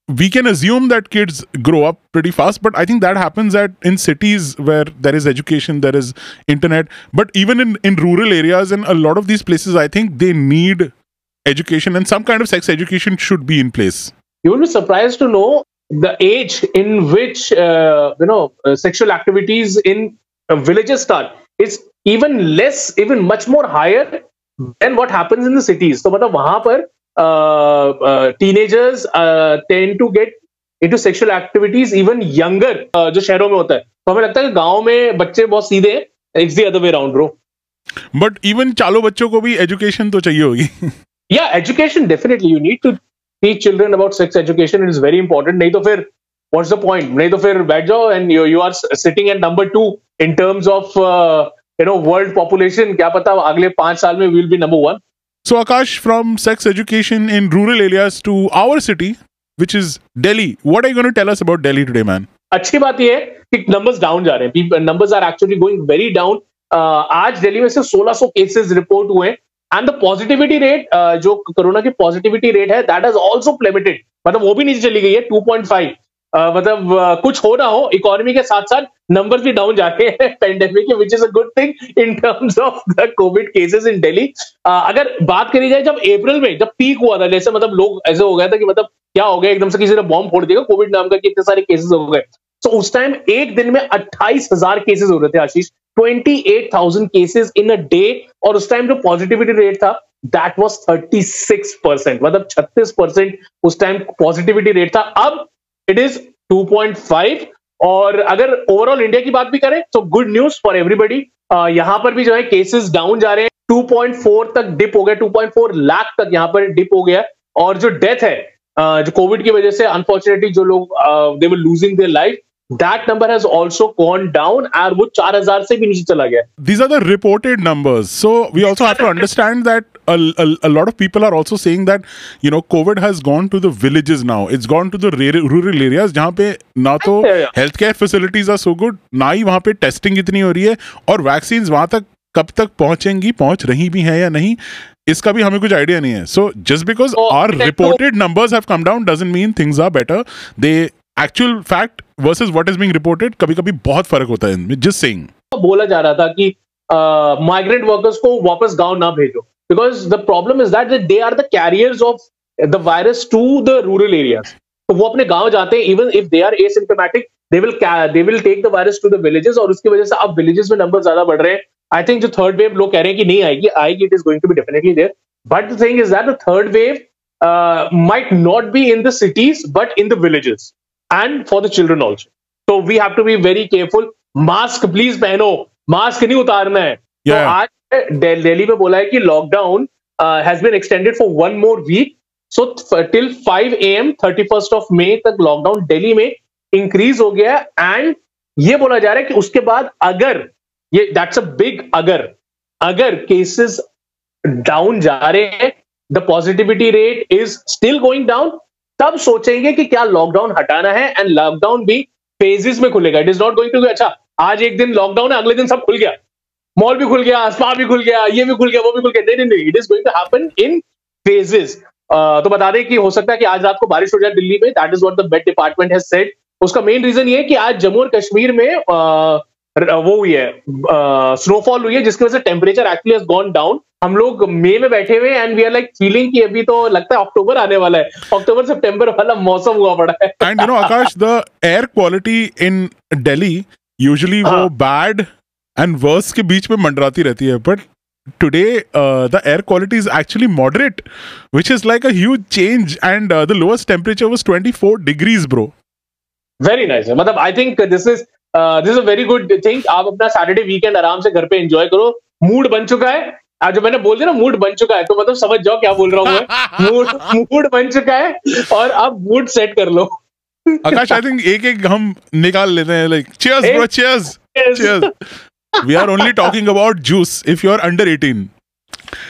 Speaker 1: we can assume that kids grow up pretty fast but i think that happens at in cities where there is education there is internet but even in in rural areas and a lot of these places i think they need education and some kind of sex education should be in place
Speaker 2: you will be surprised to know the age in which uh, you know uh, sexual activities in uh, villages start is even less even much more higher than what happens in the cities so मतलब पर uh, uh, teenagers uh, tend to get into sexual activities even younger uh, जो शहरों में होता है तो हमें लगता है कि गाँव में बच्चे बहुत सीधे हैं it's the other way round bro
Speaker 1: but even चालो बच्चों को भी एजुकेशन तो चाहिए होगी
Speaker 2: yeah education definitely you need to teach children about sex education it is very important नहीं तो फिर what's the point नहीं तो फिर बैठ जाओ and you you are sitting at number two in terms of uh, you know world population क्या पता अगले पाँच साल में we will be number one
Speaker 1: So, Akash, from sex education in rural areas to our city, which is Delhi, what are you going to tell us about Delhi today, man?
Speaker 2: अच्छी बात यह है कि नंबर्स डाउन जा रहे हैं numbers are actually going very down आज दिल्ली में से 1600 केसेस रिपोर्ट हुए एंड द पॉजिटिविटी रेट जो कोरोना की पॉजिटिविटी रेट है दैट इज़ आल्सो प्लेमेटेड मतलब वो भी नीचे चली गई है 2.5 Uh, मतलब uh, कुछ हो ना हो इकोनॉमी के साथ साथ नंबर भी डाउन जाते हैं पेंडेमिक के which is a good thing in terms of the COVID cases in Delhi अगर बात करी जाए जब अप्रैल में जब पीक हुआ था जैसे मतलब लोग ऐसे हो गया था कि मतलब क्या हो गया एकदम से किसी ने बॉम्ब फोड़ दिया कोविड नाम का कि इतने सारे केसेस हो गए। तो उस टाइम एक दिन में अट्ठाईस हज़ार केसेस हो रहे थे, Ashish. Twenty eight thousand cases in a day और उस टाइम जो पॉजिटिविटी रेट था that was thirty six percent मतलब छत्तीस परसेंट उस टाइम पॉजिटिविटी रेट था। अब इट इज़ 2.5 और अगर ओवरऑल इंडिया की बात भी करें तो गुड न्यूज़ फॉर एवरीबडी यहाँ पर भी जो है केसेस डाउन जा रहे हैं। 2.4 तक डिप हो गया 2.4 लाख तक यहाँ पर डिप हो गया। और जो डेथ है जो कोविड की वजह से अनफॉर्चुनेटली जो लोग they were losing their life that number has also gone down और वो 4000 से भी नीचे चला गया
Speaker 1: these are the reported numbers so we also have to understand that a, a, a, lot of people are also saying that you know covid has gone to the villages now it's gone to the rural areas जहाँ पे ना तो health care facilities are so good ना ही वहाँ पे testing इतनी हो रही है और वैक्सीन वहां तक कब तक पहुंचेंगी पहुंच रही भी हैं या नहीं इसका भी हमें कुछ आइडिया नहीं है so just because our reported numbers have come down doesn't mean things are better the actual fact versus what is being reported कभी कभी बहुत फ़र्क होता है इनमें जस्ट सेइंग
Speaker 2: बोला जा रहा था कि माइग्रेंट uh, वर्कर्स को वापस गाँव ना भेजो। Because the problem is that they are the carriers of the virus to the rural areas तो वो अपने गाँव जाते हैं even if they are asymptomatic they will they will take the virus to the villages और उसकी वजह से अब विलेजेस में नंबर ज़्यादा बढ़ रहे हैं। आई थिंक जो थर्ड वेव लोग कह रहे हैं कि नहीं आएगी आएगी it is going to be definitely there but the thing is that the third wave might not be in the cities but in the villages. And for the children also. So we have to be very careful. Mask please पहनो mask नहीं उतारना है yeah. तो आज दिल्ली में बोला है कि lockdown has been extended for one more week so till 5 am thirty first of May तक लॉकडाउन दिल्ली में इंक्रीज हो गया एंड ये बोला जा रहा है कि उसके बाद अगर ये दैट्स अ बिग अगर अगर केसेस डाउन जा रहे हैं the positivity rate is still going down तब सोचेंगे कि क्या लॉकडाउन हटाना है एंड लॉकडाउन भी फेजेस में खुलेगा। It is not going to अच्छा आज एक दिन लॉकडाउन है अगले दिन सब खुल गया। मॉल भी खुल गया स्पा भी खुल गया ये भी खुल गया वो भी खुल गया। नहीं नहीं it is going to happen in phases तो बता दें कि हो सकता है कि आज रात को बारिश हो जाए दिल्ली में that is what the met department has said उसका मेन रीजन ये है कि आज जम्मू और कश्मीर में uh, वो हुई है स्नोफॉल हुई है जिसकी वजह से temperature actually has gone down हम लोग मई में बैठे हुए and we are like feeling कि अभी तो लगता है अक्टूबर आने वाला है। अक्टूबर सितंबर वाला मौसम हुआ पड़ा है।
Speaker 1: And you know Akash the air quality in Delhi usually वो बैड एंड वर्स के बीच में मंडराती रहती है। But today uh, the air quality is actually moderate which is like a huge change and uh, the lowest temperature was 24 degrees bro.
Speaker 2: Very nice मतलब I think this is this is very good thing आप अपना Saturday weekend आराम से घर पे enjoy करो। Mood बन चुका है। आज जो मैंने बोल दिया ना मूड बन चुका है तो मतलब समझ जाओ क्या बोल रहा हूँ मैं मूड मूड बन चुका है और अब मूड सेट कर लो
Speaker 1: आकाश आई थिंक एक एक हम निकाल लेते हैं like cheers bro cheers cheers we are only talking about juice if you're under 18.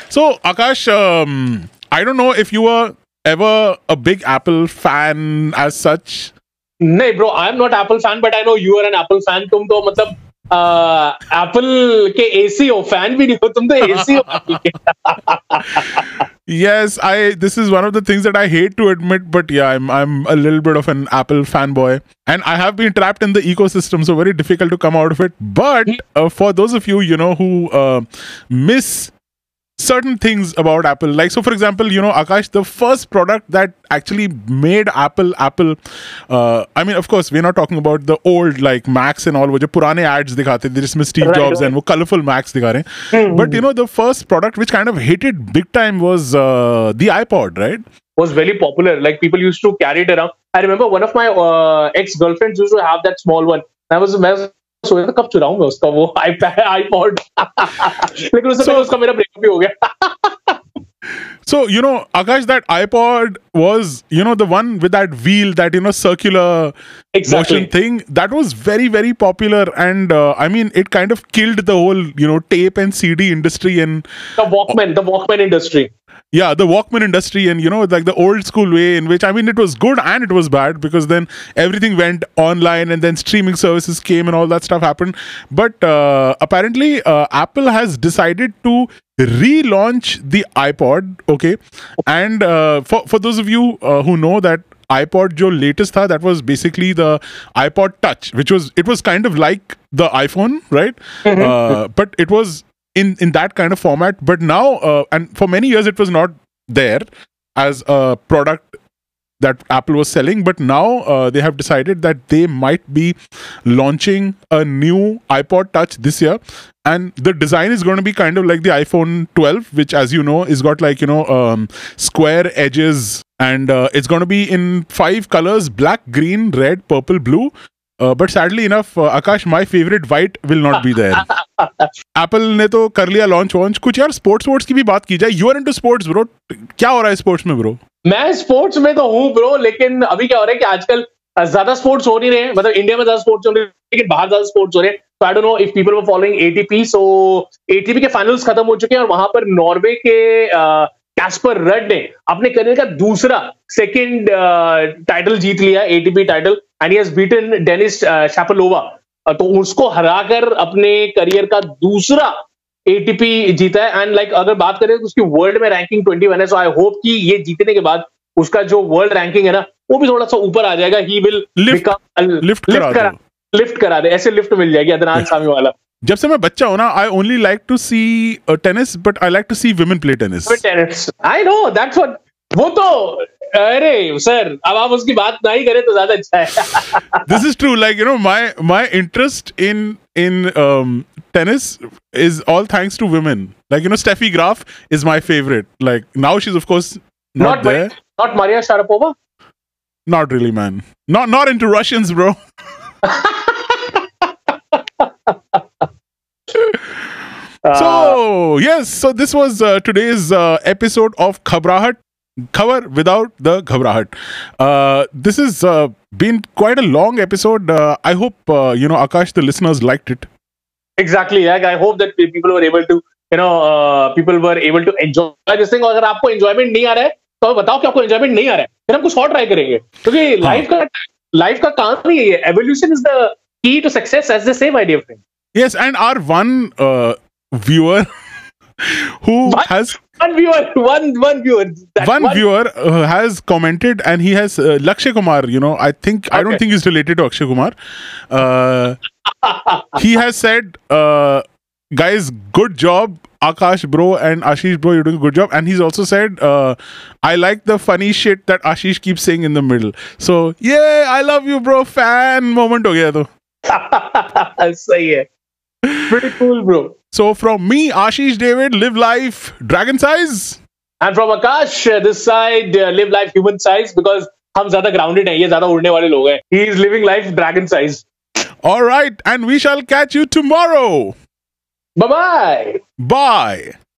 Speaker 1: So, Akash, um, I don't know if you were ever a big Apple fan as such.
Speaker 2: नहीं bro I am not Apple fan but I know you are an Apple fan तुम तो मतलब Apple के AC हो fan भी नहीं हो तुम तो एसी हो
Speaker 1: yes i this is one of the things that i hate to admit but yeah i'm i'm a little bit of an apple fanboy and i have been trapped in the ecosystem so very difficult to come out of it but uh, for those of you you know who uh, miss certain things about Apple. Like, so for example, you know, Akash, the first product that actually made Apple Apple. Uh, I mean, of course, we're not talking about the old like Macs and all, which purane ads dikhate, they just miss Steve
Speaker 2: Right,
Speaker 1: Jobs
Speaker 2: right.
Speaker 1: and wo colorful Macs dikha rahe. hain. But you know, the first product which kind of hit it big time was uh, the iPod, right?
Speaker 2: was very popular. Like people used to carry it around. I remember one of my uh, ex girlfriends used to have that small one. I was मैं सोचा था कब चुराऊंगा उसका वो iPad iPod लेकिन उससे
Speaker 1: So-
Speaker 2: पहले उसका मेरा ब्रेकअप भी हो गया
Speaker 1: So you know, Akash, that iPod was you know the one with that wheel, that you know circular
Speaker 2: exactly
Speaker 1: motion thing that was very very popular and uh, i mean it kind of killed the whole you know tape and cd industry and
Speaker 2: the Walkman the Walkman industry
Speaker 1: yeah the walkman industry and you know like the old school way in which i mean it was good and it was bad because then everything went online and then streaming services came and all that stuff happened. But uh, apparently uh, apple has decided to relaunch the ipod okay? And uh, for for those of you uh, who know that iPod जो latest था that was basically the iPod Touch which was it was kind of like the iPhone right? Uh, but it was in in that kind of format. But now uh, and for many years it was not there as a product that Apple was selling. But now uh, they have decided that they might be launching a new iPod Touch this year. And the design is going to be kind of like the iPhone 12 which as you know is got like you know um, square edges. And uh, it's going to be in five colors black green red purple blue uh, but sadly enough uh, akash my favorite white will not be there. Apple ने तो कर लिया launch वॉन्च कुछ यार sports वोर्ट्स की भी बात की जाए you are into sports bro क्या हो रहा है स्पोर्ट्स में ब्रो
Speaker 2: मैं स्पोर्ट्स में तो हूँ ब्रो लेकिन अभी क्या हो रहा है कि आजकल ज़्यादा स्पोर्ट्स हो नहीं रहे मतलब इंडिया में ज़्यादा स्पोर्ट्स हो रहे हैं लेकिन बाहर ज़्यादा स्पोर्ट्स हो रहे हैं। तो I don't know if people were following ATP so ATP के फाइनल्स खत्म हो चुके हैं और वहाँ पर नॉर्वे के कैस्पर रड ने अपने करियर का दूसरा सेकंड टाइटल जीत लिया ATP title and he beaten Denis Shapovalov तो उसको हराकर अपने करियर का दूसरा एटीपी जीता है। एंड लाइक अगर बात करें तो उसकी वर्ल्ड में रैंकिंग 21 है। सो आई होप कि ये जीतने के बाद उसका जो वर्ल्ड रैंकिंग है ना वो भी थोड़ा सा ऊपर आ जाएगा। ही विल
Speaker 1: Lift- lift करा
Speaker 2: करा लिफ्ट करा दे। ऐसे लिफ्ट मिल जाएगी अदनान सामी वाला।
Speaker 1: जब से मैं बच्चा हूं ना I only like to see tennis but I like to see women play tennis
Speaker 2: I know that's what वो तो अरे सर अब आप उसकी बात नहीं करें तो ज्यादा अच्छा है
Speaker 1: this is true like you know my my interest in in um tennis is all thanks to women like you know steffi graf is my favorite like now she's of course not,
Speaker 2: Not
Speaker 1: there
Speaker 2: not Maria Sharapova
Speaker 1: not really man not not into russians bro so yes so this was uh, today's uh, episode of khabrahat cover without the ghabrahat uh, this has uh, been quite a long episode uh, i hope uh, you know akash the listeners liked it
Speaker 2: exactly I hope that people were able to you know people were able to enjoy this thing अगर आपको enjoyment नहीं आ रहा है तो आप बताओ कि आपको एंजॉयमेंट नहीं आ रहा है फिर हम कुछ और ट्राई करेंगे क्योंकि लाइफ का लाइफ का काम ही यही है evolution is the key to success as the same idea friend
Speaker 1: yes and our one uh, viewer who
Speaker 2: What?
Speaker 1: has
Speaker 2: one viewer one one viewer that
Speaker 1: one viewer uh, has commented and he has uh, lakshay kumar you know i think i don't
Speaker 2: Okay.
Speaker 1: think he's related to akshay kumar uh, he has said uh, guys good job akash bro and ashish bro you're doing a good job and he's also said uh, i like the funny shit that ashish keeps saying in the middle so yeah i love you bro fan moment ho gaya to
Speaker 2: सही है pretty cool bro
Speaker 1: so from me ashish david live life dragon size
Speaker 2: and from Akash uh, this side uh, live life human size because हम ज्यादा grounded हैं ये ज्यादा उड़ने वाले लोग हैं he is living life dragon size
Speaker 1: all right and we shall catch you tomorrow
Speaker 2: bye bye
Speaker 1: bye